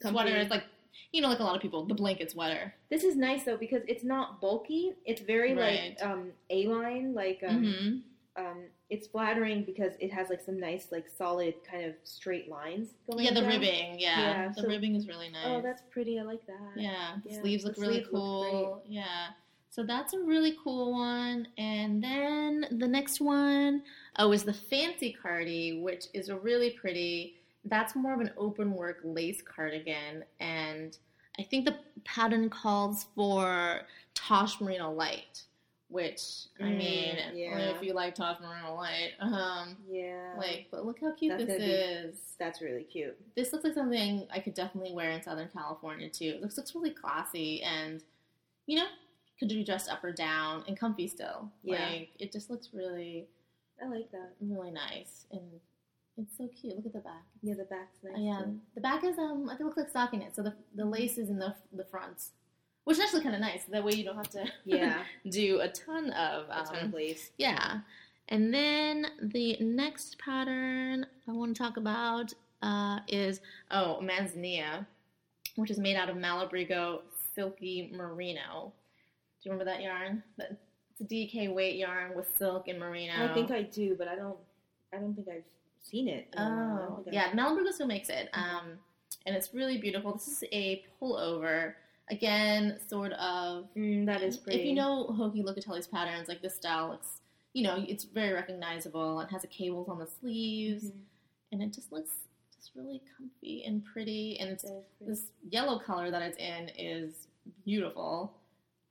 S2: Comfy.
S1: sweaters, like you know, like a lot of people, the blanket sweater.
S2: This is nice though because it's not bulky. It's very
S1: Right.
S2: like um A line, like um,
S1: hmm
S2: um it's flattering because it has like some nice like solid kind of straight lines going.
S1: Yeah, the
S2: down.
S1: ribbing. Yeah,
S2: Yeah,
S1: the
S2: so-
S1: ribbing is really nice.
S2: Oh, that's pretty. I like that.
S1: Yeah, the
S2: Yeah,
S1: sleeves
S2: the
S1: look really
S2: sleeves look
S1: cool. yeah. So that's a really cool one. And then the next one, oh, is the Fancy Cardi, which is a really pretty. That's more of an open work lace cardigan, and I think the pattern calls for Tosh Merino Light, which I
S2: Mm,
S1: mean,
S2: yeah.
S1: if you like Tosh Merino Light, um,
S2: Yeah.
S1: like, but look how cute
S2: That's
S1: this
S2: gonna be-
S1: is
S2: that's really cute.
S1: this looks like something I could definitely wear in Southern California too. This looks really classy and, you know, could be dressed up or down and comfy still.
S2: Yeah.
S1: Like, it just looks really,
S2: I like that.
S1: really nice and it's so cute. Look at the back.
S2: Yeah, the back's nice.
S1: Yeah,
S2: too.
S1: the back is um, I think it looks like stockinette. So the the lace is in the the fronts which is actually kind of nice. That way you don't have to
S2: Yeah,
S1: do a ton of
S2: a ton
S1: um,
S2: of lace.
S1: yeah. And then the next pattern I want to talk about uh, is oh manzanilla, which is made out of Malabrigo silky merino. Do you remember that yarn? That it's a DK weight yarn with silk and merino.
S2: I think I do, but I don't. I don't think I've seen it. in a while. I don't
S1: Oh, yeah, Malabrigo still makes it. Um, and it's really beautiful. This is a pullover. Again, sort of.
S2: Mm, that is pretty.
S1: If you know Joji Locatelli's patterns, like this style, looks, you know it's very recognizable. It has the cables on the sleeves,
S2: Mhm.
S1: and it just looks just really comfy and pretty. And it's
S2: pretty.
S1: this yellow color that it's in is beautiful.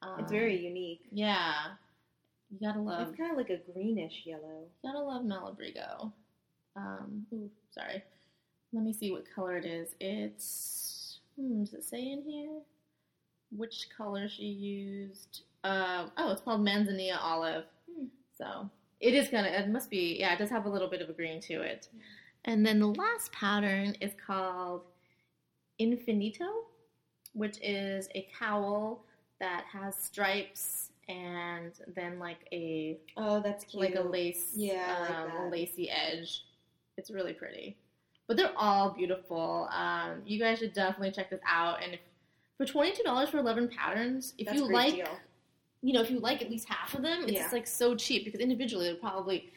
S1: Um,
S2: It's very unique.
S1: yeah. You gotta love
S2: It's kind of like a greenish yellow.
S1: You gotta love Malabrigo. Um, ooh, sorry. Let me see what color it is. It's hmm, does it say in here which color she used? Um, oh, it's called Manzanilla Olive.
S2: Hmm.
S1: So it is gonna. It must be. Yeah, it does have a little bit of a green to it. And then the last pattern is called Infinito, which is a cowl that has stripes and then like a
S2: Oh, that's cute.
S1: like a lace,
S2: Yeah, like
S1: um, a lacy edge. It's really pretty, but they're all beautiful. Um, you guys should definitely check this out. And if for twenty two dollars for eleven patterns, if
S2: That's
S1: you like,
S2: deal.
S1: you know, if you like at least half of them, it's
S2: Yeah.
S1: like so cheap because individually they're probably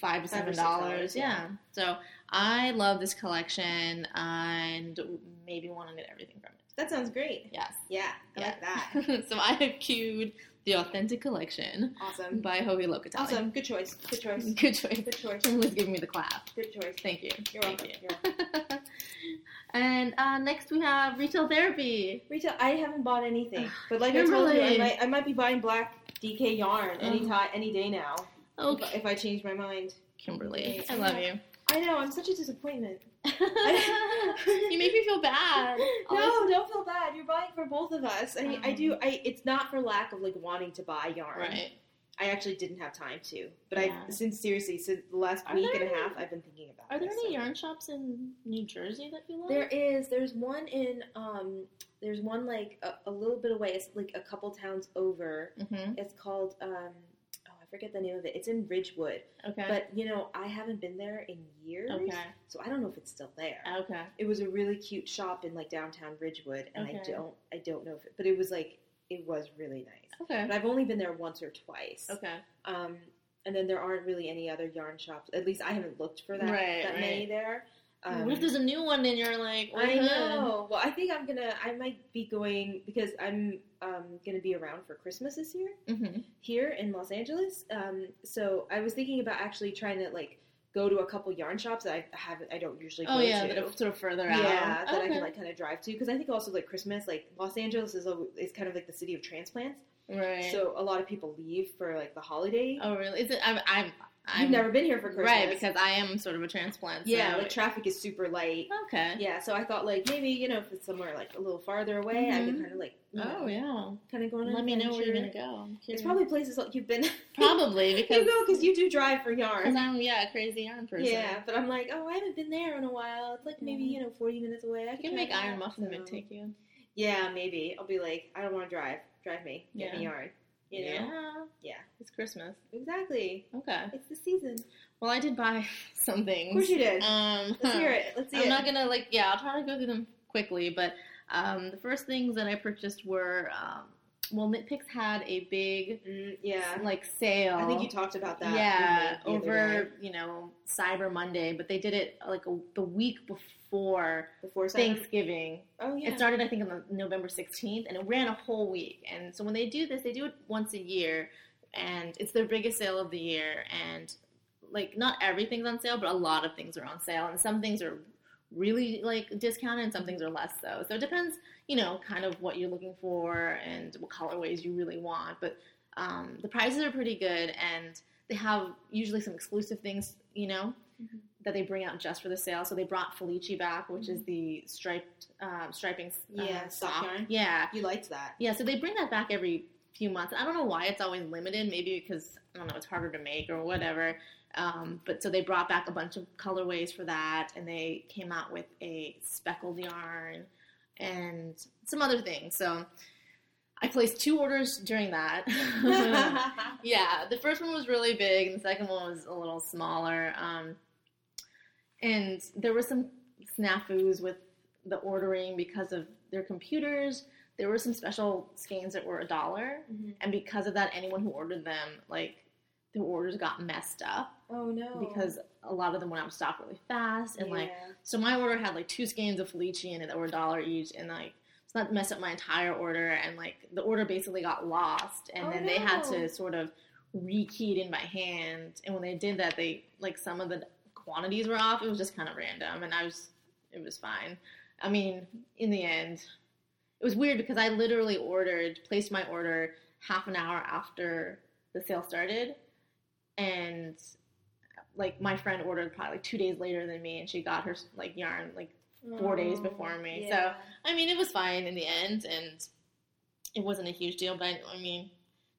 S1: five to seven
S2: dollars, yeah.
S1: Yeah. So I love this collection and maybe want to get everything from it.
S2: That sounds great.
S1: Yes.
S2: Yeah, I
S1: Yeah.
S2: like that.
S1: so I have queued the authentic collection
S2: Awesome.
S1: by Joji Locatelli.
S2: Awesome. Good choice. Good choice.
S1: Good choice.
S2: Good choice.
S1: Kimberly's giving me the clap.
S2: Good choice.
S1: Thank you.
S2: You're
S1: Thank
S2: welcome.
S1: you.
S2: You're welcome.
S1: and uh, next we have retail therapy.
S2: Retail. I haven't bought anything, but like I told you, I might, I might be buying black DK yarn
S1: Oh.
S2: anytime, any day now. I- if I change my mind.
S1: Kimberly, I love you.
S2: I know. I'm such a disappointment.
S1: you make me feel bad.
S2: No, don't feel bad. You're buying for both of us. I mean, I
S1: Um.
S2: do. I. It's not for lack of like wanting to buy yarn.
S1: Right.
S2: I actually didn't have time to, but
S1: Yeah.
S2: I since seriously since the last
S1: Are
S2: week and a half, I've been thinking about.
S1: Are there any
S2: so-
S1: yarn shops in New Jersey that you love?
S2: There is. There's one in. Um. There's one like a, a little bit away. It's like a couple towns over.
S1: Mm-hmm.
S2: It's called. Um. Forget the name of it. It's in Ridgewood.
S1: Okay.
S2: But you know, I haven't been there in years,
S1: okay.
S2: so I don't know if it's still there.
S1: Okay.
S2: It was a really cute shop in like downtown Ridgewood, and I don't. I don't know if. It, but it was like. It was really nice.
S1: Okay.
S2: But I've only been there once or twice.
S1: Okay.
S2: Um, and then there aren't really any other yarn shops. At least I haven't looked for that
S1: Right,
S2: that
S1: right.
S2: many there. Um,
S1: what if there's a new one and you're like,
S2: I know. Well, I think I'm gonna. I might be going because I'm um, gonna be around for Christmas this year
S1: Mhm.
S2: here in Los Angeles. Um, so I was thinking about actually trying to like go to a couple yarn shops that I haven't. I don't usually go
S1: Oh yeah,
S2: to.
S1: that sort of further out.
S2: yeah, that I can like kind of drive to because I think also like Christmas, like Los Angeles is is kind of like the city of transplants.
S1: Right.
S2: So a lot of people leave for like the holiday.
S1: oh really? Is it? I'm. I'm.
S2: You've never been here for Christmas,
S1: right because I am sort of a transplant.
S2: yeah,
S1: so-
S2: like traffic is super light.
S1: okay.
S2: Yeah, so I thought like maybe you know if it's somewhere like a little farther away, I could
S1: Mhm.
S2: kind of like you know,
S1: Oh yeah.
S2: kind of go on.
S1: Let me know where you're gonna go. I'm
S2: It's probably places like you've been.
S1: probably because you
S2: go because you do drive for yarn. because.
S1: I'm yeah a crazy yarn person.
S2: Yeah, but I'm like, oh, I haven't been there in a while. It's like maybe you know 40 minutes away. I
S1: You can make iron
S2: that,
S1: muffin
S2: so-
S1: and take you.
S2: Yeah, maybe I'll be like, I don't want to drive. Drive me. Get me
S1: Yeah.
S2: yarn. You know.
S1: Yeah.
S2: Yeah.
S1: It's Christmas.
S2: Exactly.
S1: Okay.
S2: It's the season.
S1: Well, I did buy some things.
S2: Of course you did.
S1: Um,
S2: Let's hear it. Let's see
S1: I'm
S2: it.
S1: not gonna like yeah. I'll try to go through them quickly, but um, the first things that I purchased were um, well, Knitpicks had a big
S2: Mm, yeah.
S1: like sale.
S2: I think you talked about that.
S1: yeah
S2: the
S1: over you know Cyber Monday, but they did it like a, the week before
S2: before Saturday.
S1: Thanksgiving.
S2: Oh yeah.
S1: It started, I think, on the November 16th, and it ran a whole week. And so when they do this, they do it once a year, and it's their biggest sale of the year. And like, not everything's on sale, but a lot of things are on sale, and some things are really like discounted, and some things are less so. So it depends, you know, kind of what you're looking for and what colorways you really want. But um, the prices are pretty good, and they have usually some exclusive things, you know.
S2: Mhm.
S1: That they bring out just for the sale, so they brought Felici back, which is the striped um, striping uh,
S2: Yeah, sock.
S1: Yeah,
S2: You liked that.
S1: yeah. So they bring that back every few months. I don't know why it's always limited. Maybe because I don't know it's harder to make or whatever. Um, but so they brought back a bunch of colorways for that, and they came out with a speckled yarn and some other things. So I placed two orders during that. yeah, the first one was really big, and the second one was a little smaller. Um, and there were some snafus with the ordering because of their computers. There were some special skeins that were a dollar,
S2: Mhm.
S1: and because of that, anyone who ordered them, like the orders got messed up
S2: Oh no.
S1: because a lot of them went out of stock really fast, and like so my order had like two skeins of Felici in it that were a dollar each, and like so that messed up my entire order, and like the order basically got lost, and
S2: Oh,
S1: then they had to sort of rekey it in by hand, and when they did that, they like some of the quantities were off. It was just kind of random, and I was it was fine. I mean, in the end, it was weird because I literally ordered placed my order half an hour after the sale started, and like my friend ordered probably like two days later than me, and she got her like yarn like four days
S2: Oh,
S1: before me.
S2: yeah.
S1: So I mean, it was fine in the end, and it wasn't a huge deal. But I, I mean,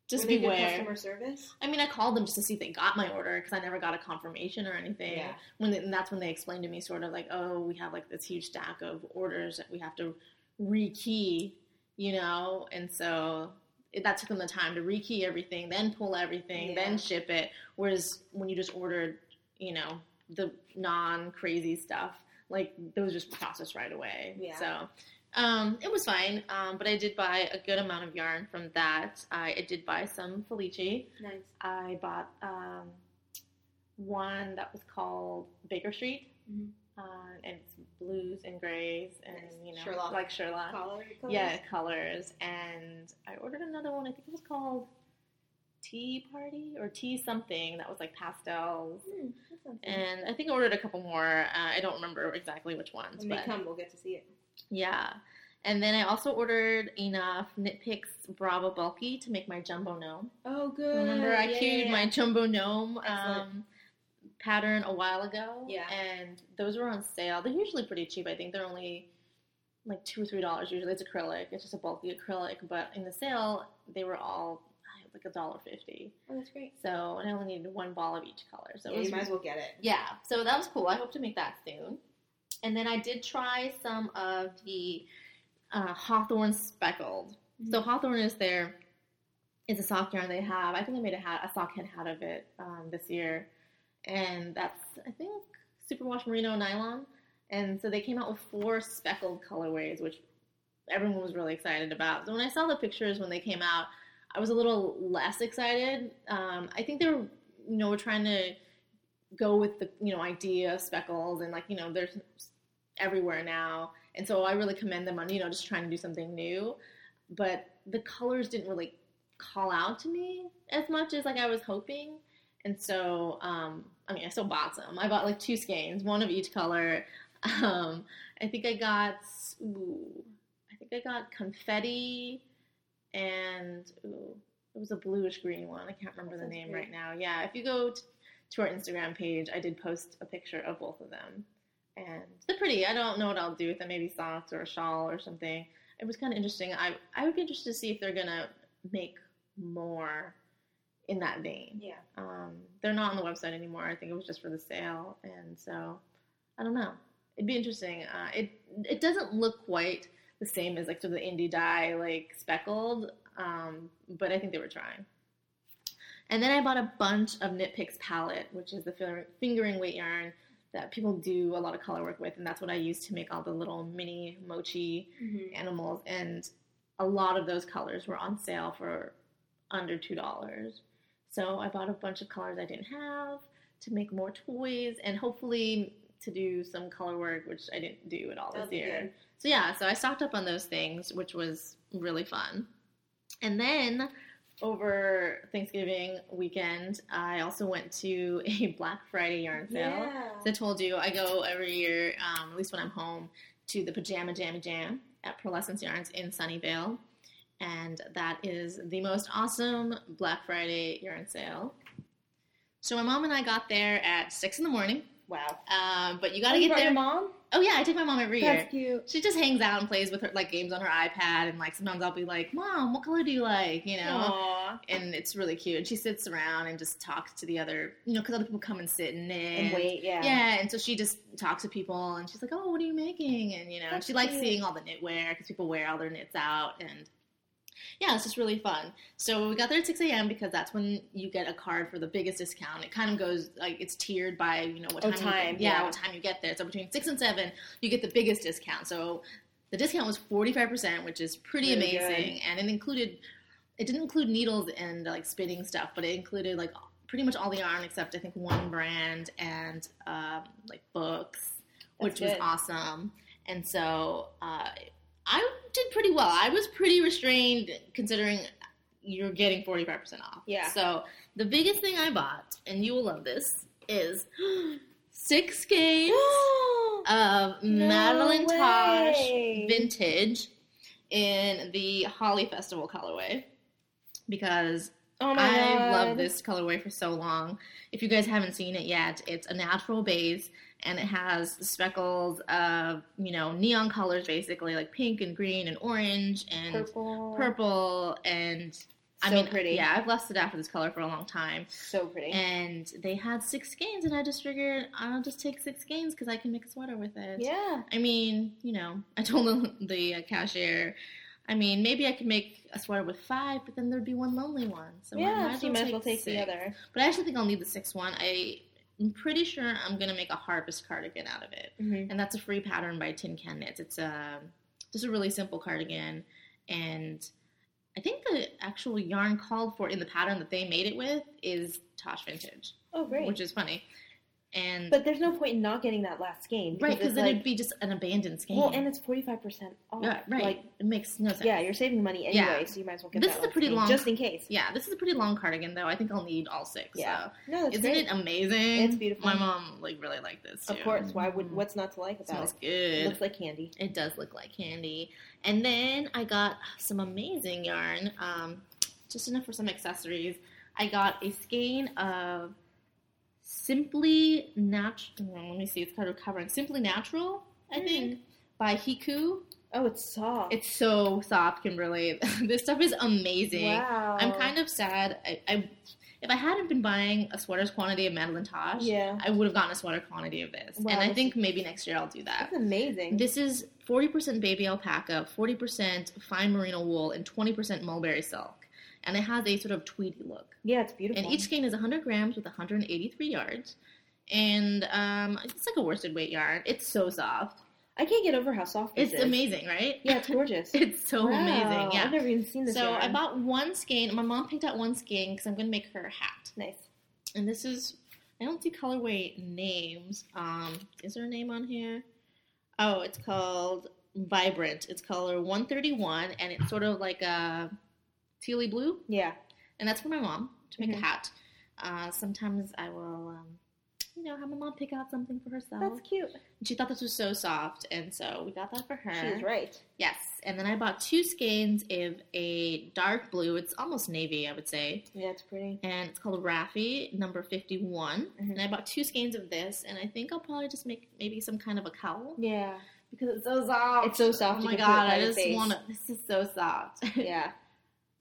S1: just
S2: Were
S1: beware.
S2: customer service.
S1: I mean, I called them just to see if they got my order because I never got a confirmation or anything.
S2: Yeah.
S1: When they, and that's when they explained to me, sort of like, oh, we have like this huge stack of orders that we have to rekey, you know, and so it, that took them the time to rekey everything, then pull everything,
S2: Yeah.
S1: then ship it. Whereas when you just ordered, you know, the non crazy stuff, like those just processed right away.
S2: Yeah.
S1: So. Um, it was fine, um, but I did buy a good amount of yarn from that. I, I did buy some Felici.
S2: Nice.
S1: I bought um, one that was called Baker Street,
S2: Mhm.
S1: uh, and it's blues and grays and
S2: Nice.
S1: you know
S2: Sherlock.
S1: like Sherlock.
S2: Collar. colors?
S1: Yeah, colors. And I ordered another one. I think it was called Tea Party or Tea something that was like pastels.
S2: Good.
S1: And I think I ordered a couple more. Uh, I don't remember exactly which ones,
S2: When they
S1: but
S2: come, we'll get to see it.
S1: yeah. And then I also ordered enough Knit Picks Brava Bulky to make my jumbo gnome.
S2: Oh, good.
S1: Remember, I
S2: Yeah,
S1: queued
S2: yeah,
S1: my jumbo gnome um, pattern a while ago.
S2: Yeah.
S1: And those were on sale. They're usually pretty cheap. I think they're only like two or three dollars. Usually it's acrylic. It's just a bulky acrylic. But in the sale, they were all uh, like a dollar fifty.
S2: Oh, that's great.
S1: So and I only needed one ball of each color. So
S2: Yeah,
S1: was
S2: you might as well get it.
S1: yeah, so that was cool. I hope to make that soon. And then I did try some of the uh, Hawthorne speckled. So
S2: Mhm.
S1: Hawthorne is their it's a sock yarn they have. I think I made a hat, a sock head hat of it um, this year, and that's I think superwash merino nylon. And so they came out with four speckled colorways, which everyone was really excited about. So when I saw the pictures when they came out, I was a little less excited. Um, I think they were, you know, trying to go with the you know idea of speckles and like you know there's everywhere now, and so I really commend them on you know just trying to do something new. But the colors didn't really call out to me as much as like I was hoping, and so um, I mean I still bought some. I bought like two skeins, one of each color. Um, I think I got ooh, I think I got confetti and ooh, it was a bluish green one. I can't remember the name
S2: great.
S1: right now. Yeah, if you go t- to our Instagram page, I did post a picture of both of them, and they're pretty. I don't know what I'll do with them. Maybe socks or a shawl or something. It was kind of interesting. I I would be interested to see if they're gonna make more in that vein.
S2: Yeah.
S1: Um, they're not on the website anymore. I think it was just for the sale, and so I don't know. It'd be interesting. Uh, it it doesn't look quite the same as like sort of the indie dye like speckled, um, but I think they were trying. And then I bought a bunch of Knit Picks palette, which is the fingering weight yarn that people do a lot of color work with, and that's what I use to make all the little mini mochi
S2: Mhm.
S1: animals. And a lot of those colors were on sale for under two dollars. So I bought a bunch of colors I didn't have to make more toys and hopefully to do some color work, which I didn't do at all
S2: That'll
S1: this year. So yeah, so I stocked up on those things, which was really fun. And then over Thanksgiving weekend, I also went to a Black Friday yarn sale.
S2: Yeah.
S1: As I told you, I go every year, um, at least when I'm home, to the Pajama Jammy Jam at Purlescence Yarns in Sunnyvale. And that is the most awesome Black Friday yarn sale. So my mom and I got there at 6 in the morning.
S2: Wow.
S1: Um, but you
S2: Oh,
S1: gotta
S2: you
S1: get there.
S2: Your mom?
S1: Oh yeah, I take my mom every year.
S2: That's cute.
S1: She just hangs out and plays with her like games on her iPad, and like sometimes I'll be like, "Mom, what color do you like?" You know,
S2: Aww.
S1: and it's really cute. And she sits around and just talks to the other, you know, because other people come and sit and knit
S2: And wait, yeah.
S1: Yeah, and so she just talks to people, and she's like, "Oh, what are you making?" And you know,
S2: That's
S1: she likes seeing all the knitwear because people wear all their knits out, and yeah, it's just really fun. So we got there at 6 a.m. because that's when you get a card for the biggest discount. It kind of goes like it's tiered by you know what
S2: Oh,
S1: time,
S2: time,
S1: you get, yeah,
S2: yeah.
S1: what time you get there. So between six and seven, you get the biggest discount. So the discount was 45 percent, which is pretty
S2: Really
S1: amazing, and it included it didn't include needles and like spinning stuff, but it included like pretty much all the yarn except I think one brand and um, like books, which
S2: That's
S1: was awesome. And so uh, I did pretty well. I was pretty restrained considering you're getting 45% off.
S2: Yeah.
S1: So the biggest thing I bought, and you will love this, is six games of
S2: No Madelinetosh
S1: vintage in the Holi Festival colorway because
S2: oh my
S1: I
S2: god.
S1: love this colorway for so long. If you guys haven't seen it yet, it's a natural base and it has speckles of, you know, neon colors basically, like pink and green and orange and
S2: Purple.
S1: purple and I
S2: So
S1: mean,
S2: pretty.
S1: yeah, I've lusted after this color for a long time.
S2: So pretty.
S1: And they had six skeins, and I just figured I'll just take six skeins because I can make a sweater with it.
S2: yeah.
S1: I mean, you know, I told the, the uh, cashier, I mean, maybe I could make a sweater with five, but then there'd be one lonely one. So I
S2: yeah,
S1: might
S2: so you might as well take the other.
S1: But I actually think I'll need the sixth one. I, I'm pretty sure I'm gonna make a harvest cardigan out of it,
S2: Mm-hmm.
S1: and that's a free pattern by Tin Can Knits. It's a just a really simple cardigan, and I think the actual yarn called for in the pattern that they made it with is Tosh Vintage,
S2: Oh, great.
S1: which is funny. And
S2: but there's no point in not getting that last game.
S1: right, because then
S2: like,
S1: it'd be just an abandoned skein.
S2: well, and it's forty five percent off.
S1: yeah, right.
S2: Like,
S1: it makes no sense.
S2: yeah, you're saving money
S1: Yeah.
S2: anyway, so you might as well get
S1: This
S2: that
S1: is a pretty
S2: game,
S1: long-
S2: just in case.
S1: Yeah, this is a pretty long cardigan though. I think I'll need all six.
S2: Yeah.
S1: So.
S2: No, that's
S1: Isn't
S2: great.
S1: it amazing?
S2: It's beautiful.
S1: My mom like really liked this too.
S2: Of course. Why would?
S1: Mhm.
S2: What's not to like about
S1: smells
S2: it? It
S1: good.
S2: looks like candy.
S1: It does look like candy. And then I got some amazing yarn, um, just enough for some accessories. I got a skein of Simply Natural. Let me see, it's kind of covering Simply Natural, I
S2: Hmm.
S1: think, by HiKoo.
S2: Oh, it's soft.
S1: It's so soft, Kimberly. this stuff is amazing.
S2: wow.
S1: I'm kind of sad. I, I if I hadn't been buying a sweater's quantity of Madelinetosh,
S2: Yeah.
S1: I would have gotten a sweater quantity of this.
S2: Wow,
S1: and I think maybe next year I'll do that.
S2: That's amazing.
S1: This is 40% baby alpaca, 40% fine merino wool, and 20% mulberry silk. And it has a sort of tweedy look.
S2: yeah, it's beautiful.
S1: And each skein is 100 grams with 183 yards. And um, it's like a worsted weight yarn. It's so soft.
S2: I can't get over how soft
S1: It's
S2: is.
S1: amazing, right?
S2: Yeah, it's gorgeous.
S1: it's so
S2: Wow,
S1: amazing. Yeah.
S2: I've never even seen this.
S1: So
S2: yarn.
S1: I bought one skein. My mom picked out one skein because I'm going to make her a hat.
S2: nice.
S1: And this is, I don't see colorway names. Um, is there a name on here? Oh, it's called Vibrant. It's color 131, and it's sort of like a tealy blue.
S2: Yeah.
S1: And that's for my mom to make
S2: Mhm.
S1: a hat. Uh, sometimes I will, um, you know, have my mom pick out something for herself.
S2: That's cute.
S1: And she thought this was so soft, and so we got that for her.
S2: She's right.
S1: Yes, and then I bought two skeins of a dark blue. It's almost navy, I would say,
S2: Yeah, it's pretty.
S1: and it's called Raffi number 51.
S2: Mhm.
S1: And I bought two skeins of this, and I think I'll probably just make maybe some kind of a cowl
S2: Yeah.
S1: because it's so soft.
S2: It's so soft
S1: Oh my
S2: can put it
S1: god, I just want to. This is so soft.
S2: Yeah.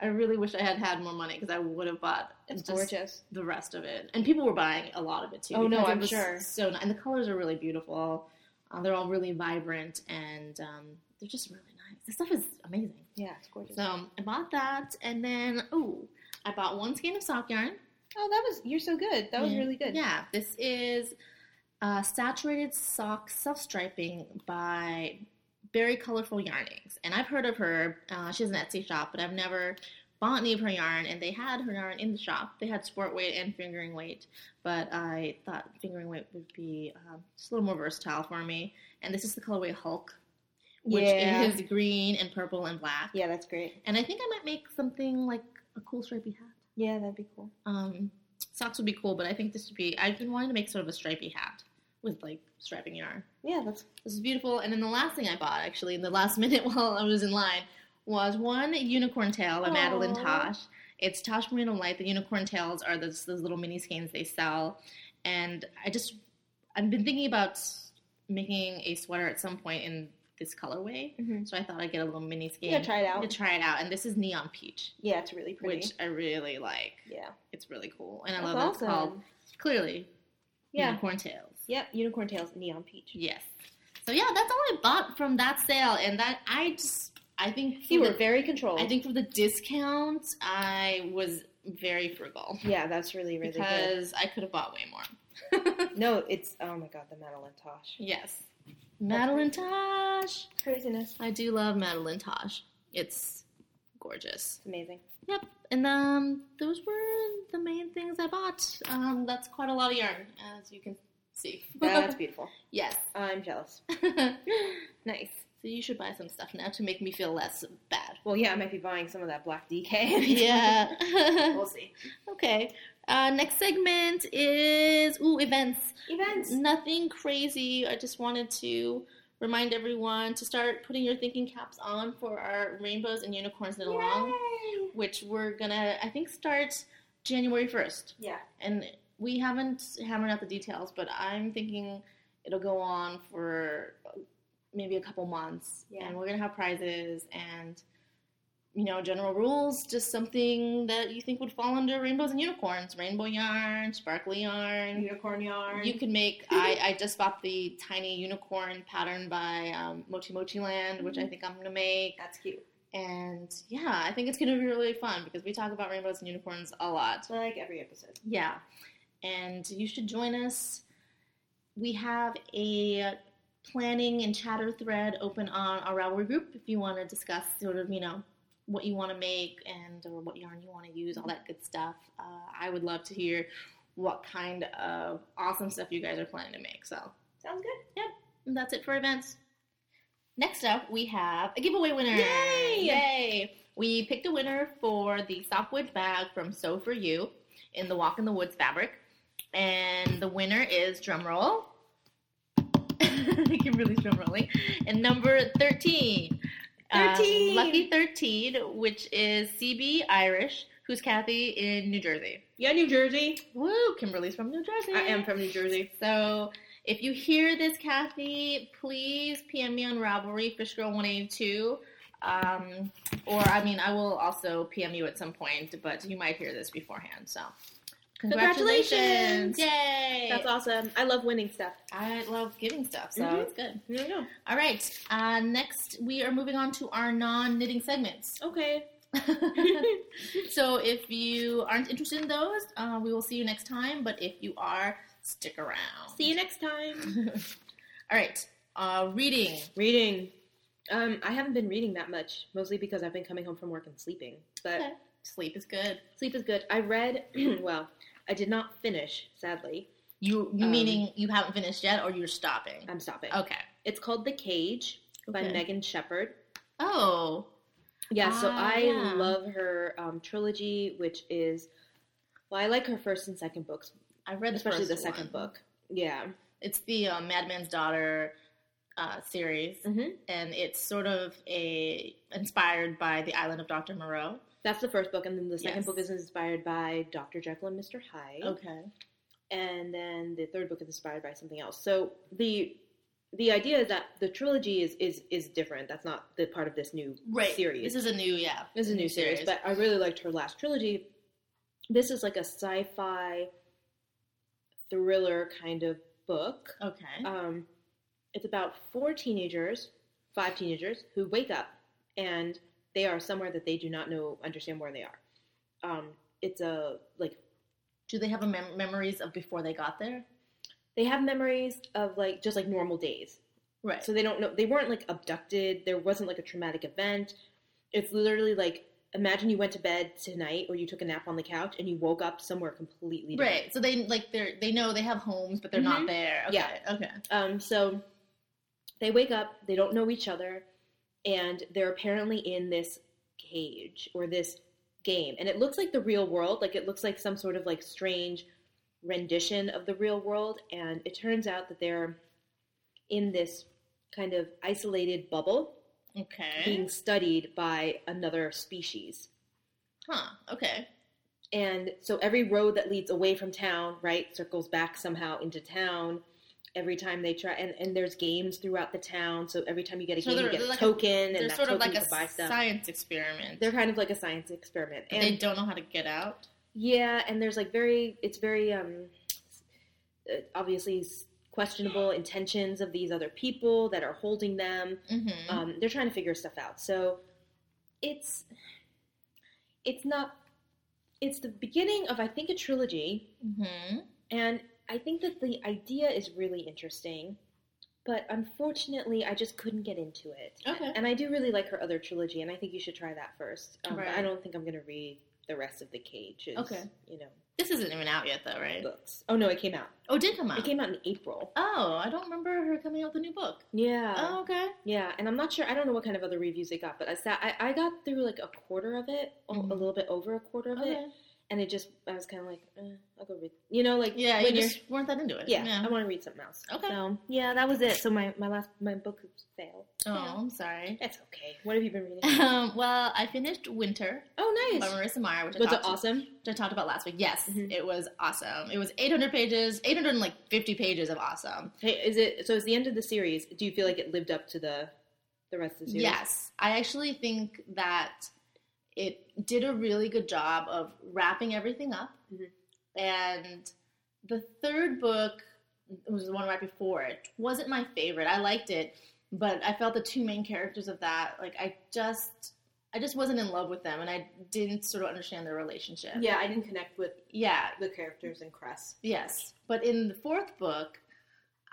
S1: I really wish I had had more money because I would have bought
S2: It's
S1: just
S2: gorgeous.
S1: the rest of it. And people were buying a lot of it too.
S2: Oh, no, I'm sure.
S1: So and the colors are really beautiful. Uh, they're all really vibrant and um, they're just really nice. This stuff is amazing.
S2: Yeah, it's gorgeous.
S1: So I bought that, and then oh, I bought one skein of sock yarn.
S2: oh, that was you're so good. That was
S1: Yeah.
S2: really good.
S1: Yeah, this is uh, saturated sock self striping by Very Colorful Yarnings, and I've heard of her. Uh, she has an Etsy shop, but I've never bought any of her yarn. And they had her yarn in the shop. They had sport weight and fingering weight, but I thought fingering weight would be um, just a little more versatile for me. And this is the colorway Hulk, which
S2: yeah.
S1: is green and purple and black.
S2: Yeah, that's great.
S1: And I think I might make something like a cool stripy hat.
S2: Yeah, that'd be cool.
S1: Um, socks would be cool, but I think this would be. I've been wanting to make sort of a stripy hat with like striping yarn.
S2: Yeah, that's
S1: This is beautiful. And then the last thing I bought, actually, in the last minute while I was in line, was one unicorn tail by Madelinetosh. It's Tosh Merino Light. The unicorn tails are those, those little mini skeins they sell. And I just, I've been thinking about making a sweater at some point in this colorway.
S2: Mhm.
S1: So I thought I'd get a little mini skein.
S2: yeah. Try it out.
S1: to try it out. And this is neon peach,
S2: Yeah, it's really pretty.
S1: which I really like.
S2: yeah,
S1: It's really cool. And I
S2: that's
S1: love that
S2: awesome.
S1: it's called clearly
S2: Yeah.
S1: unicorn tails.
S2: Yep. Unicorn tails, neon peach.
S1: Yes. So yeah, that's all I bought from that sale, and that I just I think
S2: You were
S1: the,
S2: very controlled.
S1: I think for the discounts, I was very frugal
S2: yeah, that's really really good.
S1: because I could have bought way more.
S2: No, it's oh my god, the Madeline Tosh
S1: yes, Madelinetosh.
S2: craziness.
S1: I do love Madelinetosh. It's gorgeous.
S2: It's amazing.
S1: Yep, and um, those were the main things I bought. Um, that's quite a lot of yarn, as you can see.
S2: That's beautiful.
S1: yes.
S2: I'm jealous. Nice.
S1: So you should buy some stuff now to make me feel less bad.
S2: Well, yeah, I might be buying some of that black DK.
S1: yeah.
S2: we'll see.
S1: okay. Uh, next segment is ooh events.
S2: Events.
S1: Nothing crazy. I just wanted to remind everyone to start putting your thinking caps on for our rainbows and unicorns knit along, which we're gonna I think start January first.
S2: Yeah.
S1: and we haven't hammered out the details, but I'm thinking it'll go on for maybe a couple months,
S2: Yeah.
S1: and we're gonna have prizes and you know general rules, just something that you think would fall under rainbows and unicorns, rainbow yarn, sparkly yarn.
S2: Unicorn yarn.
S1: You can make. I, I just bought the tiny unicorn pattern by um, Mochi Mochi Land, which I think I'm gonna make.
S2: That's cute.
S1: And yeah, I think it's gonna be really fun because we talk about rainbows and unicorns a lot.
S2: Like every episode.
S1: Yeah. And you should join us. We have a planning and chatter thread open on our Ravelry group if you want to discuss sort of, you know, what you want to make and or what yarn you want to use, all that good stuff. Uh, I would love to hear what kind of awesome stuff you guys are planning to make. So
S2: Sounds good.
S1: Yep, and that's it for events. Next up, we have a giveaway winner.
S2: Yay!
S1: Yay! We picked a winner for the softwood bag from Sew for Ewe in the Walk in the Woods fabric. And the winner is, drumroll, Kimberly's drum rolling, and number 13. Um,
S2: 13.
S1: lucky 13, which is CB Irish, who's Kathy in New Jersey.
S2: Yeah, New Jersey.
S1: Woo! Kimberly's from New Jersey.
S2: I am from New Jersey.
S1: So if you hear this, Kathy, please PM me on Ravelry, FishGirl182. Um, or, I mean, I will also PM you at some point, but you might hear this beforehand. So,
S2: Congratulations!
S1: Yay!
S2: That's awesome. I love winning stuff.
S1: I love giving stuff, so
S2: Mhm.
S1: it's good.
S2: No, no.
S1: All right. Uh, next, we are moving on to our non knitting segments.
S2: Okay.
S1: so if you aren't interested in those, uh, we will see you next time. But if you are, stick around.
S2: See you next time.
S1: All right. Uh, reading.
S2: Reading. Um, I haven't been reading that much, mostly because I've been coming home from work and sleeping. But
S1: Okay. Sleep is good.
S2: sleep is good. I read, well, I did not finish, sadly.
S1: You you
S2: Um,
S1: meaning you haven't finished yet, or you're stopping?
S2: I'm stopping.
S1: Okay.
S2: It's called The Cage by
S1: Okay.
S2: Megan Shepherd.
S1: Oh.
S2: Yeah, so
S1: Ah,
S2: I
S1: yeah.
S2: love her um, trilogy, which is, well, I like her first and second books,
S1: I read
S2: especially the
S1: first
S2: second
S1: one.
S2: book. Yeah.
S1: It's the uh, Madman's Daughter uh, series,
S2: hmm
S1: and it's sort of a inspired by the Island of Doctor Moreau.
S2: That's the first book, and then the second
S1: Yes.
S2: book is inspired by Dr. Jekyll and Mr. Hyde.
S1: Okay.
S2: and then the third book is inspired by something else. So the the idea is that the trilogy is is is different. That's not the part of this new
S1: Right.
S2: series.
S1: This is a new yeah.
S2: This is a new series, but I really liked her last trilogy. This is like a sci-fi thriller kind of book.
S1: okay.
S2: Um, it's about four teenagers, five teenagers, who wake up and they are somewhere that they do not know, understand where they are. Um, it's a like
S1: Do they have a mem- memories of before they got there?
S2: they have memories of like just like normal days.
S1: Right.
S2: So they don't know they weren't like abducted. There wasn't like a traumatic event. It's literally like imagine you went to bed tonight or you took a nap on the couch and you woke up somewhere completely different.
S1: right. So they like they're they know they have homes, but they're not
S2: Mhm.
S1: there. Okay.
S2: Yeah.
S1: Okay.
S2: Um so they wake up, they don't know each other, and they're apparently in this cage or this game. And it looks like the real world, like it looks like some sort of like strange rendition of the real world and it turns out that they're in this kind of isolated bubble
S1: Okay.
S2: being studied by another species.
S1: Huh. Okay.
S2: And so every road that leads away from town, right, circles back somehow into town. Every time they try, and, and there's games throughout the town. So every time you get a
S1: So
S2: game, you get a
S1: like a-
S2: token,
S1: They're
S2: and that
S1: sort of
S2: token
S1: like
S2: you
S1: a
S2: buy stuff.
S1: science experiment.
S2: They're kind of like a science experiment, and
S1: they don't know how to get out.
S2: yeah, and there's like very, it's very um, uh, obviously questionable intentions of these other people that are holding them.
S1: Mm-hmm.
S2: Um, they're trying to figure stuff out. So it's it's not it's the beginning of I think a trilogy,
S1: Mm-hmm.
S2: and I think that the idea is really interesting, but unfortunately, I just couldn't get into it.
S1: Okay.
S2: And I do really like her other trilogy, and I think you should try that first. Um, but I don't think I'm going to read the rest of the Cage's,
S1: Okay.
S2: you know,
S1: This isn't even out yet, though, right?
S2: books. Oh no, it came out.
S1: Oh, it did come out.
S2: It came out in April.
S1: Oh, I don't remember her coming out with a new book.
S2: Yeah.
S1: Oh, okay.
S2: Yeah, and I'm not sure. I don't know what kind of other reviews they got, but I sat. I, I got through like a quarter of it, a-
S1: Mhm.
S2: a little bit over a quarter of
S1: Okay.
S2: it, and it just. I was kind of like, eh, I'll go read. You know, like
S1: Yeah, you just weren't that into it.
S2: Yeah, I want to read something else.
S1: Okay.
S2: So yeah, that was it. So my my last my book failed.
S1: Oh,
S2: Yeah.
S1: I'm sorry.
S2: It's okay. What have you been reading?
S1: Um, well, I finished Winter
S2: oh, nice by.
S1: Marissa Meyer, which I,
S2: Was it awesome?
S1: which I talked about last week. Yes,
S2: Mhm.
S1: it was awesome. It was 800 pages, 850 pages of awesome.
S2: Hey, is it? So it's the end of the series. Do you feel like it lived up to the the rest of the series?
S1: Yes, I actually think that it did a really good job of wrapping everything up.
S2: Mhm.
S1: And the third book was the one right before it. Wasn't my favorite. I liked it, but I felt the two main characters of that, like I just I just wasn't in love with them and I didn't sort of understand their relationship.
S2: Yeah, I didn't connect with
S1: Yeah,
S2: the characters in Cress.
S1: Yes, but in the fourth book,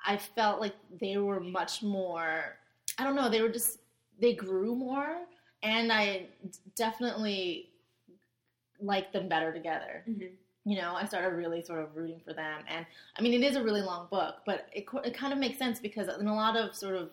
S1: I felt like they were much more. I don't know. They were just they grew more, and I definitely liked them better together.
S2: Mhm.
S1: You know, I started really sort of rooting for them, and I mean, it is a really long book, but it it kind of makes sense because in a lot of sort of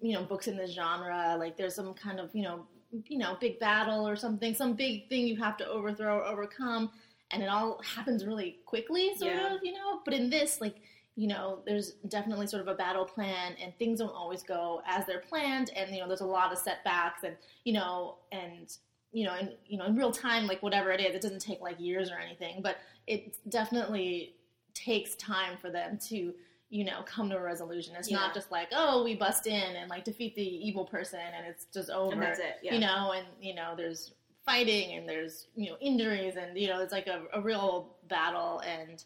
S1: you know books in this genre, like there's some kind of you know you know big battle or something, some big thing you have to overthrow or overcome, and it all happens really quickly, sort
S2: Yeah.
S1: of, you know. But in this, like you know, there's definitely sort of a battle plan, and things don't always go as they're planned, and you know, there's a lot of setbacks, and you know, and you know, in you know, in real time, like whatever it is, it doesn't take like years or anything, but it definitely takes time for them to you know come to a resolution. It's
S2: Yeah.
S1: not just like oh, we bust in and like defeat the evil person, and it's just over
S2: And that's it. Yeah.
S1: you know, and you know, there's fighting and there's you know injuries and you know it's like a, a real battle and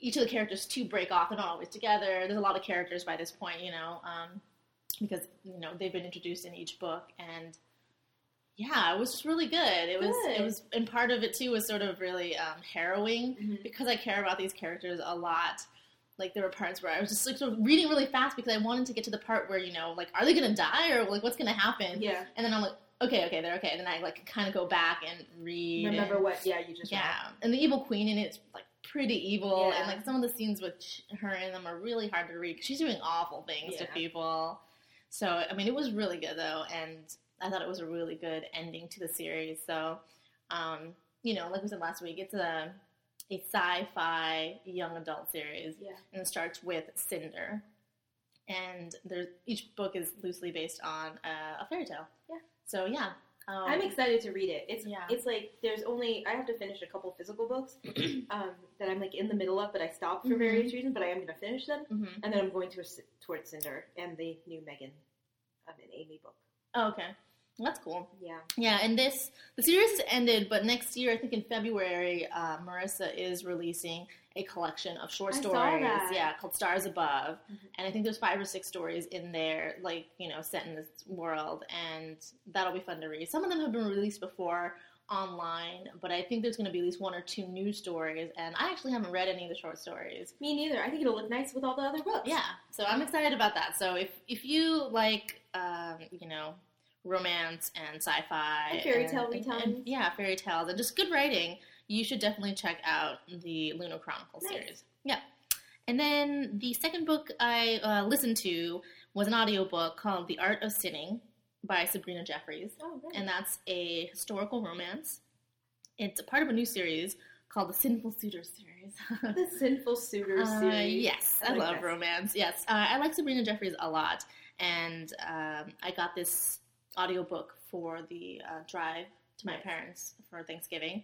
S1: each of the characters to break off they're not always together there's a lot of characters by this point you know um, because you know they've been introduced in each book and yeah it was just really good it was it was and part of it too was sort of really um, harrowing
S2: Mhm.
S1: because I care about these characters a lot. Like there were parts where I was just like sort of reading really fast because I wanted to get to the part where you know like are they gonna die or like what's gonna happen?
S2: Yeah.
S1: And then I'm like okay okay they're okay. And then I like kind of go back and read.
S2: Remember
S1: and,
S2: what? Yeah, you just.
S1: Yeah, and the evil queen in it's like pretty evil,
S2: Yeah.
S1: and like some of the scenes with her in them are really hard to read. she's doing awful things to people. So I mean, it was really good though, and I thought it was a really good ending to the series. So, um, you know, like we said last week, it's a a sci-fi young adult series,
S2: Yeah.
S1: and it starts with Cinder, and there's each book is loosely based on a, a fairy tale.
S2: Yeah.
S1: So yeah, um,
S2: I'm excited to read it. It's
S1: Yeah.
S2: it's like there's only I have to finish a couple physical books um, that I'm like in the middle of, but I stopped for
S1: Mhm.
S2: various reasons. But I am going to finish them,
S1: mhm.
S2: and then I'm going to towards Cinder and the new Megan um, and Amy book.
S1: Oh, okay, that's cool.
S2: Yeah,
S1: Yeah, and this the series has ended, but next year, I think in February, uh, Marissa is releasing a collection of short
S2: I
S1: stories. Yeah, called Stars Above,
S2: Mhm.
S1: and I think there's five or six stories in there, like you know, set in this world, and that'll be fun to read. Some of them have been released before online, but I think there's going to be at least one or two new stories, and I actually haven't read any of the short stories.
S2: me neither. I think it'll look nice with all the other books.
S1: Yeah, so I'm excited about that. So if if you like, um, you know, romance and sci-fi,
S2: And fairy tale retellings.
S1: yeah, fairy tales, and just good writing, you should definitely check out the Lunar Chronicles
S2: Nice.
S1: series. Yeah, and then the second book I uh, listened to was an audiobook called The Art of Sinning by Sabrina Jeffries
S2: Oh,
S1: and that's a historical romance. It's a part of a new series called the Sinful Suitors series.
S2: the Sinful Suitors
S1: Uh,
S2: series.
S1: yes,
S2: I
S1: I,
S2: like
S1: love
S2: this.
S1: romance. Yes, uh, I like Sabrina Jeffries a lot, and um, I got this audiobook for the uh, drive to my parents for Thanksgiving,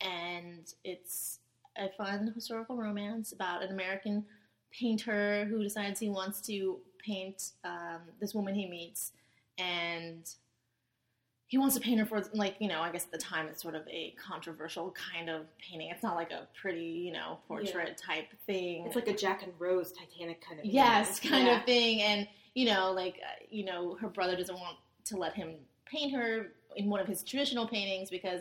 S1: and it's a fun historical romance about an American painter who decides he wants to paint um, this woman he meets, and he wants to paint her for like you know I guess at the time it's sort of a controversial kind of painting. It's not like a pretty you know portrait type thing.
S2: It's like a Jack and Rose Titanic kind of.
S1: yes,
S2: thing.
S1: kind
S2: Yeah.
S1: of thing, and you know like uh, you know her brother doesn't want to let him paint her in one of his traditional paintings because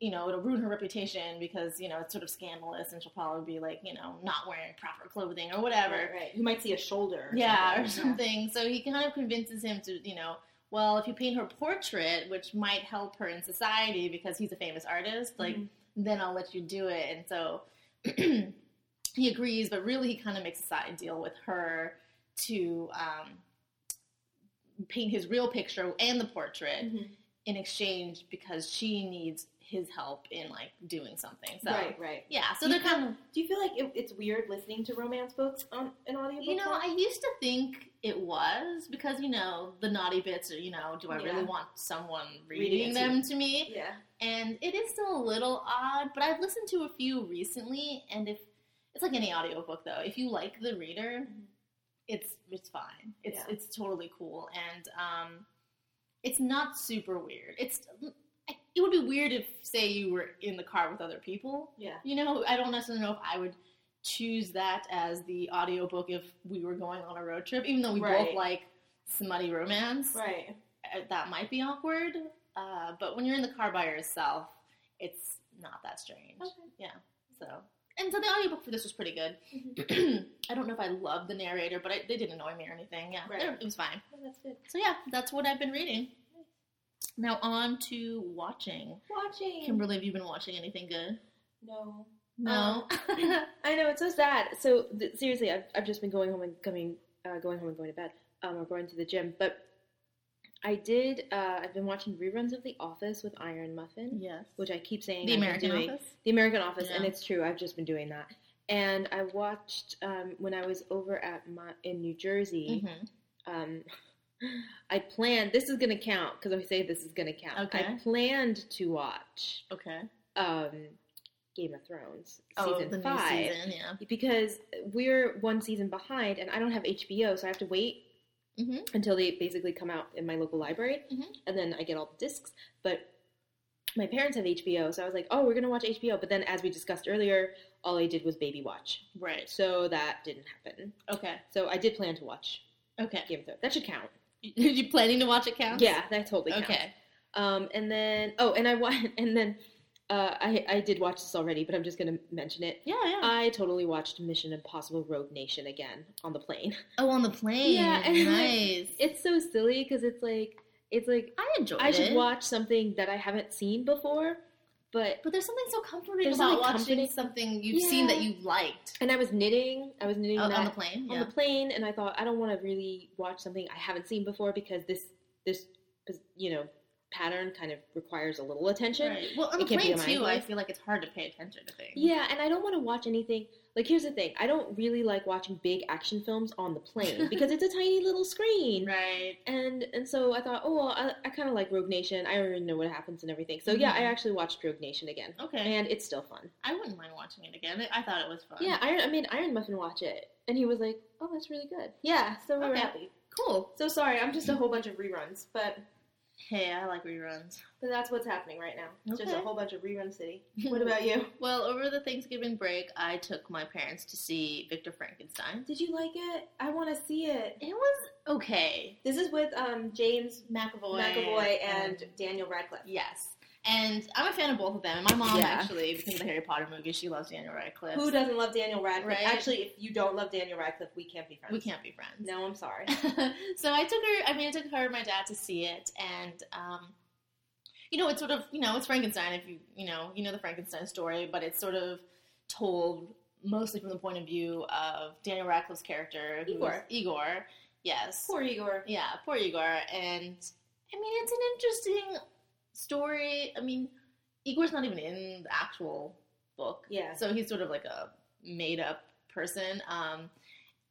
S1: you know it'll ruin her reputation because you know it's sort of scandalous and she'll probably be like you know not wearing proper clothing or whatever.
S2: Right, right. You might see a shoulder. Or
S1: Yeah, or
S2: something.
S1: something. So he kind of convinces him to, you know, well, if you paint her portrait, which might help her in society because he's a famous artist, like,
S2: Mhm.
S1: then I'll let you do it. And so he agrees, but really he kind of makes a side deal with her to um, paint his real picture and the portrait
S2: Mhm.
S1: in exchange because she needs his help in, like, doing something. So,
S2: Right, right.
S1: yeah, so
S2: Do
S1: they're kind of.
S2: Do you feel like it, it's weird listening to romance books on an audiobook?
S1: You know,
S2: form?
S1: I used to think it was because you know the naughty bits are you know, do I
S2: Yeah.
S1: really want someone
S2: Reading
S1: reading,
S2: it to
S1: them to me?
S2: yeah.
S1: And it is still a little odd, but I've listened to a few recently, and if it's like any audiobook though, if you like the reader,
S2: Mhm.
S1: It's it's fine. It's
S2: Yeah.
S1: it's totally cool, and um, it's not super weird. It's it would be weird if say you were in the car with other people
S2: Yeah.
S1: you know, I don't necessarily know if I would choose that as the audiobook if we were going on a road trip, even though we
S2: Right.
S1: both like smutty romance.
S2: Right.
S1: uh, That might be awkward. Uh, but when you're in the car by yourself, it's not that strange.
S2: Okay.
S1: So, and so the audiobook for this was pretty good. I don't know if I loved the narrator, but I, they didn't annoy me or anything. Yeah,
S2: Right.
S1: it was fine.
S2: Oh, that's good.
S1: So yeah, that's what I've been reading. Now on to watching.
S2: Watching.
S1: Kimberly, have you been watching anything good?
S2: No.
S1: No.
S2: I know it's so sad. So th- seriously, I've, I've just been going home and coming, uh, going home and going to bed, um, or going to the gym. But I did. Uh, I've been watching reruns of The Office with Iron Muffin,
S1: yes.
S2: which I keep saying
S1: The
S2: I've
S1: American
S2: doing.
S1: Office.
S2: The American Office, and it's true. I've just been doing that. And I watched um, when I was over at my in New Jersey.
S1: hmm
S2: Um, I planned. This is gonna count because I say this is gonna count.
S1: Okay.
S2: I planned to watch
S1: Okay.
S2: um, Game of Thrones
S1: Oh,
S2: season
S1: the
S2: five
S1: season, yeah.
S2: because we're one season behind, and I don't have HBO, so I have to wait
S1: hmm
S2: until they basically come out in my local library,
S1: Mhm.
S2: and then I get all the discs. But my parents have HBO, so I was like, "Oh, we're gonna watch HBO." But then, as we discussed earlier, all I did was baby watch,
S1: Right.
S2: so that didn't happen.
S1: Okay.
S2: So I did plan to watch
S1: Okay.
S2: Game of Thrones. That should count.
S1: you planning to watch it count?
S2: Yeah, that totally counts.
S1: Okay.
S2: Um, and then oh, and I and then uh, I I did watch this already, but I'm just gonna mention it.
S1: Yeah, yeah.
S2: I totally watched Mission Impossible: Rogue Nation again on the plane.
S1: oh, on the plane.
S2: Yeah, and, like,
S1: nice.
S2: It's so silly because it's like it's like
S1: I enjoy.
S2: I should
S1: it.
S2: watch something that I haven't seen before, but
S1: But there's something so comforting about
S2: something
S1: watching
S2: comforting-
S1: something you've seen that
S2: Yeah.
S1: you liked
S2: and I was knitting. I was knitting
S1: Oh, on the plane.
S2: on
S1: Yeah.
S2: the plane, and I thought I don't want to really watch something I haven't seen before because this this you know pattern kind of requires a little attention.
S1: Right. Well, on
S2: It
S1: the plane too, I feel like it's hard to pay attention to things.
S2: Yeah, and I don't want to watch anything. Like, here's the thing: I don't really like watching big action films on the plane because it's a tiny little screen.
S1: Right.
S2: And and so I thought, oh, well, I, I kind of like Rogue Nation. I already know what happens and everything. So yeah, I
S1: Mhm.
S2: actually watched Rogue Nation again,
S1: Okay.
S2: and it's still fun.
S1: I wouldn't mind watching it again. I thought it was fun.
S2: Yeah, Iron. I made Iron Muffin watch it, and he was like, oh, that's really good. Yeah, so we were happy.
S1: Cool.
S2: So sorry, I'm just a whole bunch of reruns, but
S1: Hey, I like reruns.
S2: but that's what's happening right now. It's just a whole bunch of rerun city. What about you?
S1: Well, over the Thanksgiving break, I took my parents to see Victor Frankenstein.
S2: Did you like it? I want to see it.
S1: It was okay.
S2: This is with um, James
S1: McAvoy.
S2: McAvoy and Daniel Radcliffe.
S1: yes. And I'm a fan of both of them. And my mom,
S2: Yeah.
S1: actually, because of the Harry Potter movies, she loves Daniel Radcliffe.
S2: Who doesn't love Daniel Radcliffe?
S1: Right.
S2: Actually, if you don't love Daniel Radcliffe, we can't be friends.
S1: We can't be friends.
S2: No, I'm sorry.
S1: so I took her. I mean, I took her and my dad to see it, and um, you know, it's sort of you know, it's Frankenstein. If you you know, you know the Frankenstein story, but it's sort of told mostly from the point of view of Daniel Radcliffe's character,
S2: Igor.
S1: Igor, yes,
S2: Poor Igor.
S1: yeah, poor Igor. And I mean, it's an interesting story. I mean, Igor's not even in the actual book.
S2: Yeah.
S1: So he's sort of like a made up person. Um,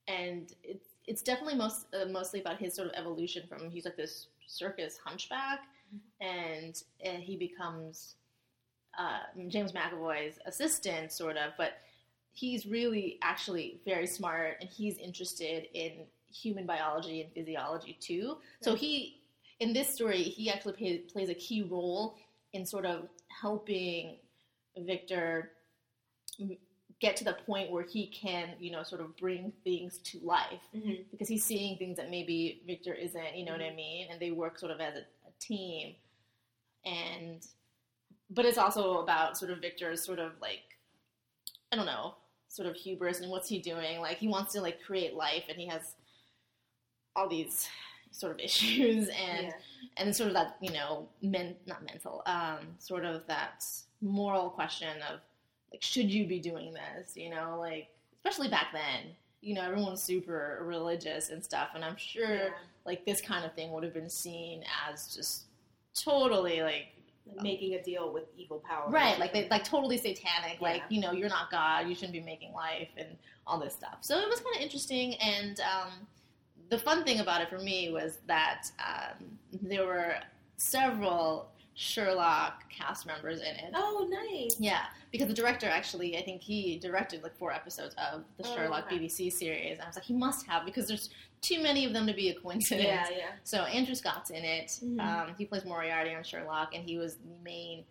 S1: and it's it's definitely most uh, mostly about his sort of evolution from he's like this circus hunchback, and uh, he becomes uh, James McAvoy's assistant, sort of. But he's really actually very smart, and he's interested in human biology and physiology too. So he in this story he actually play, plays a key role in sort of helping Victor get to the point where he can, you know, sort of bring things to life
S2: Mhm.
S1: because he's seeing things that maybe Victor isn't, you know what I
S2: Mhm.
S1: mean? And they work sort of as a, a team, and but it's also about sort of Victor's sort of like I don't know, sort of hubris and what's he doing? Like he wants to like create life, and he has all these sort of issues and
S2: Yeah.
S1: and sort of that you know men not mental um sort of that moral question of like should you be doing this you know like especially back then you know everyone's super religious and stuff and i'm sure
S2: Yeah.
S1: like this kind of thing would have been seen as just totally like
S2: Like making a deal with evil power.
S1: right like they, like totally satanic like you know you're not god you shouldn't be making life and all this stuff so it was kind of interesting and um, the fun thing about it for me was that um, there were several sherlock cast members in it
S2: Oh, nice.
S1: yeah because the director actually i think he directed like four episodes of the
S2: Oh,
S1: sherlock
S2: okay.
S1: bbc series and i was like he must have because there's too many of them to be a coincidence
S2: Yeah, yeah.
S1: so Andrew Scott's in it.
S2: Mhm.
S1: Um, he plays Moriarty on Sherlock, and he was the main.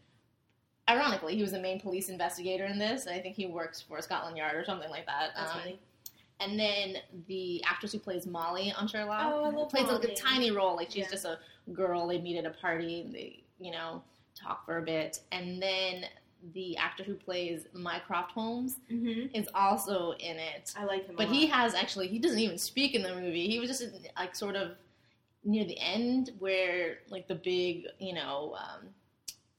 S1: Ironically, he was the main police investigator in this. I think he works for Scotland Yard or something like that.
S2: That's
S1: Um,
S2: funny.
S1: And then the actress who plays Molly on Sherlock
S2: Oh,
S1: plays like a tiny role. Like she's
S2: Yeah.
S1: just a girl. They meet at a party. And they, you know, talk for a bit. And then the actor who plays Mycroft Holmes
S2: Mm-hmm.
S1: is also in it.
S2: I like him.
S1: But he has actually he doesn't even speak in the movie. He was just in, like sort of near the end where like the big you know um,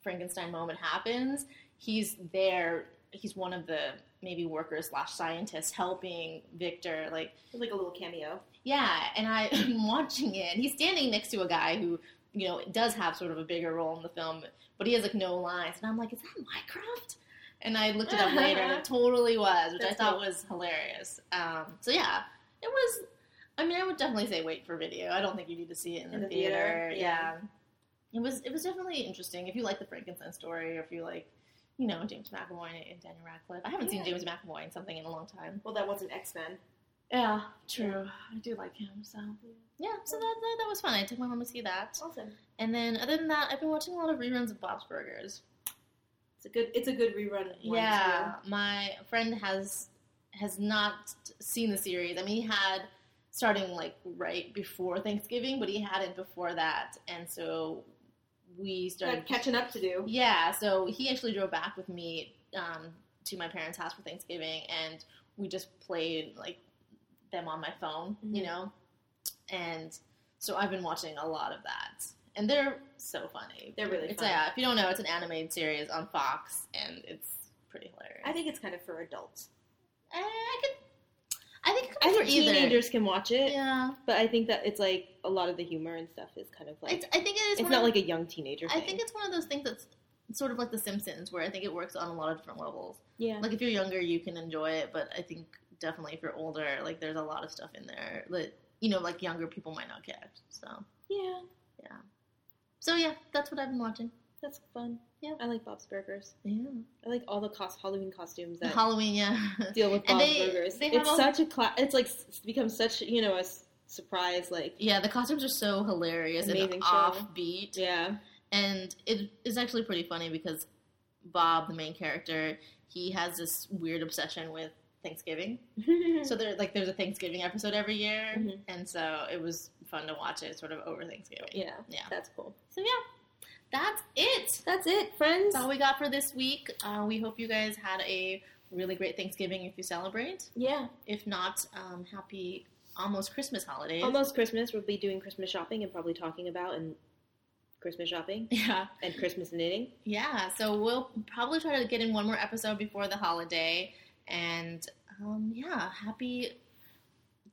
S1: Frankenstein moment happens. He's there. He's one of the maybe workers slash scientists helping Victor. Like
S2: like a little cameo.
S1: yeah, and I, I'm watching it. And he's standing next to a guy who you know does have sort of a bigger role in the film, but he has like no lines. And I'm like, is that Mycroft? And I looked it up later, and it totally was, which I thought
S2: cool.
S1: was hilarious. Um, so yeah, it was. I mean, I would definitely say wait for video. I don't think you need to see it in the,
S2: the
S1: theater.
S2: theater,
S1: Yeah.
S2: yeah.
S1: it was. It was definitely interesting if you like the Frankenstein story, or if you like, you know, James McAvoy and Daniel Radcliffe. I haven't seen James McAvoy in something in a long time.
S2: Well, that wasn't X Men.
S1: Yeah, true. I do like him. So yeah, so that, that that was fun. I took my mom to see that,
S2: Awesome.
S1: and then other than that, I've been watching a lot of reruns of Bob's Burgers.
S2: It's a good. It's a good rerun.
S1: yeah, my friend has has not seen the series. I mean, he had starting like right before Thanksgiving, but he hadn't before that, and so we started
S2: catching up to do.
S1: Yeah, so he actually drove back with me um, to my parents' house for Thanksgiving, and we just played like them on my phone, you
S2: Mhm.
S1: know. And so I've been watching a lot of that, and they're so funny.
S2: They're really
S1: It's
S2: fun.
S1: yeah. If you don't know, it's an animated series on Fox, and it's pretty hilarious.
S2: I think it's kind of for adults.
S1: Eh, I could. I think
S2: I think
S1: for either.
S2: teenagers can watch it,
S1: Yeah,
S2: but I think that it's like a lot of the humor and stuff is kind of like
S1: it's, I think it is.
S2: it's not
S1: of-
S2: like a young teenager.
S1: I
S2: thing.
S1: think it's one of those things that's sort of like The Simpsons, where I think it works on a lot of different levels.
S2: yeah.
S1: like if you're younger you can enjoy it but i think definitely if you're older like there's a lot of stuff in there that you know like younger people might not get so
S2: yeah, yeah,
S1: so yeah that's what i've been watching
S2: that's fun.
S1: Yeah.
S2: I like Bob's Burgers.
S1: yeah
S2: I like all the cos- Halloween costumes that
S1: halloween yeah
S2: deal with Bob's
S1: they-
S2: Burgers.
S1: they
S2: It's
S1: all-
S2: such a cla- It's like s- become such you know a s- surprise. Like
S1: yeah the costumes are so hilarious and offbeat
S2: yeah,
S1: and it is actually pretty funny because bob the main character he has this weird obsession with thanksgiving so there like there's a thanksgiving episode every year
S2: Mhm.
S1: and so it was fun to watch it sort of over thanksgiving
S2: yeah,
S1: yeah
S2: that's cool.
S1: so yeah that's it
S2: That's it, friends.
S1: That's all we got for this week. Uh, we hope you guys had a really great Thanksgiving if you celebrate.
S2: yeah,
S1: If not, um, happy almost Christmas holidays.
S2: almost Christmas. We'll be doing Christmas shopping and probably talking about and Christmas shopping
S1: Yeah,
S2: and Christmas knitting.
S1: yeah. So we'll probably try to get in one more episode before the holiday. And um, yeah, happy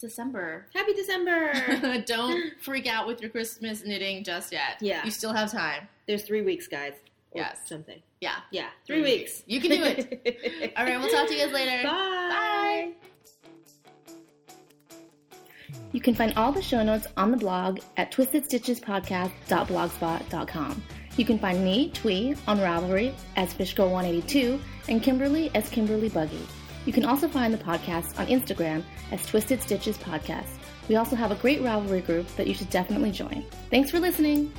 S1: December.
S2: Happy December.
S1: Don't freak out with your Christmas knitting just yet.
S2: Yeah.
S1: You still have time.
S2: There's three weeks, guys. Or
S1: Yes.
S2: something.
S1: Yeah.
S2: Yeah, three, weeks.
S1: You can do it. All right, we'll talk to you guys later.
S2: Bye.
S1: You can find all the show notes on the blog at twistedstitchespodcast.blogspot.com. You can find me, Twee, on Ravelry as Fishgirl182 and Kimberly as Kimberly Buggy. You can also find the podcast on Instagram as Twisted Stitches Podcast. We also have a great Ravelry group that you should definitely join. Thanks for listening.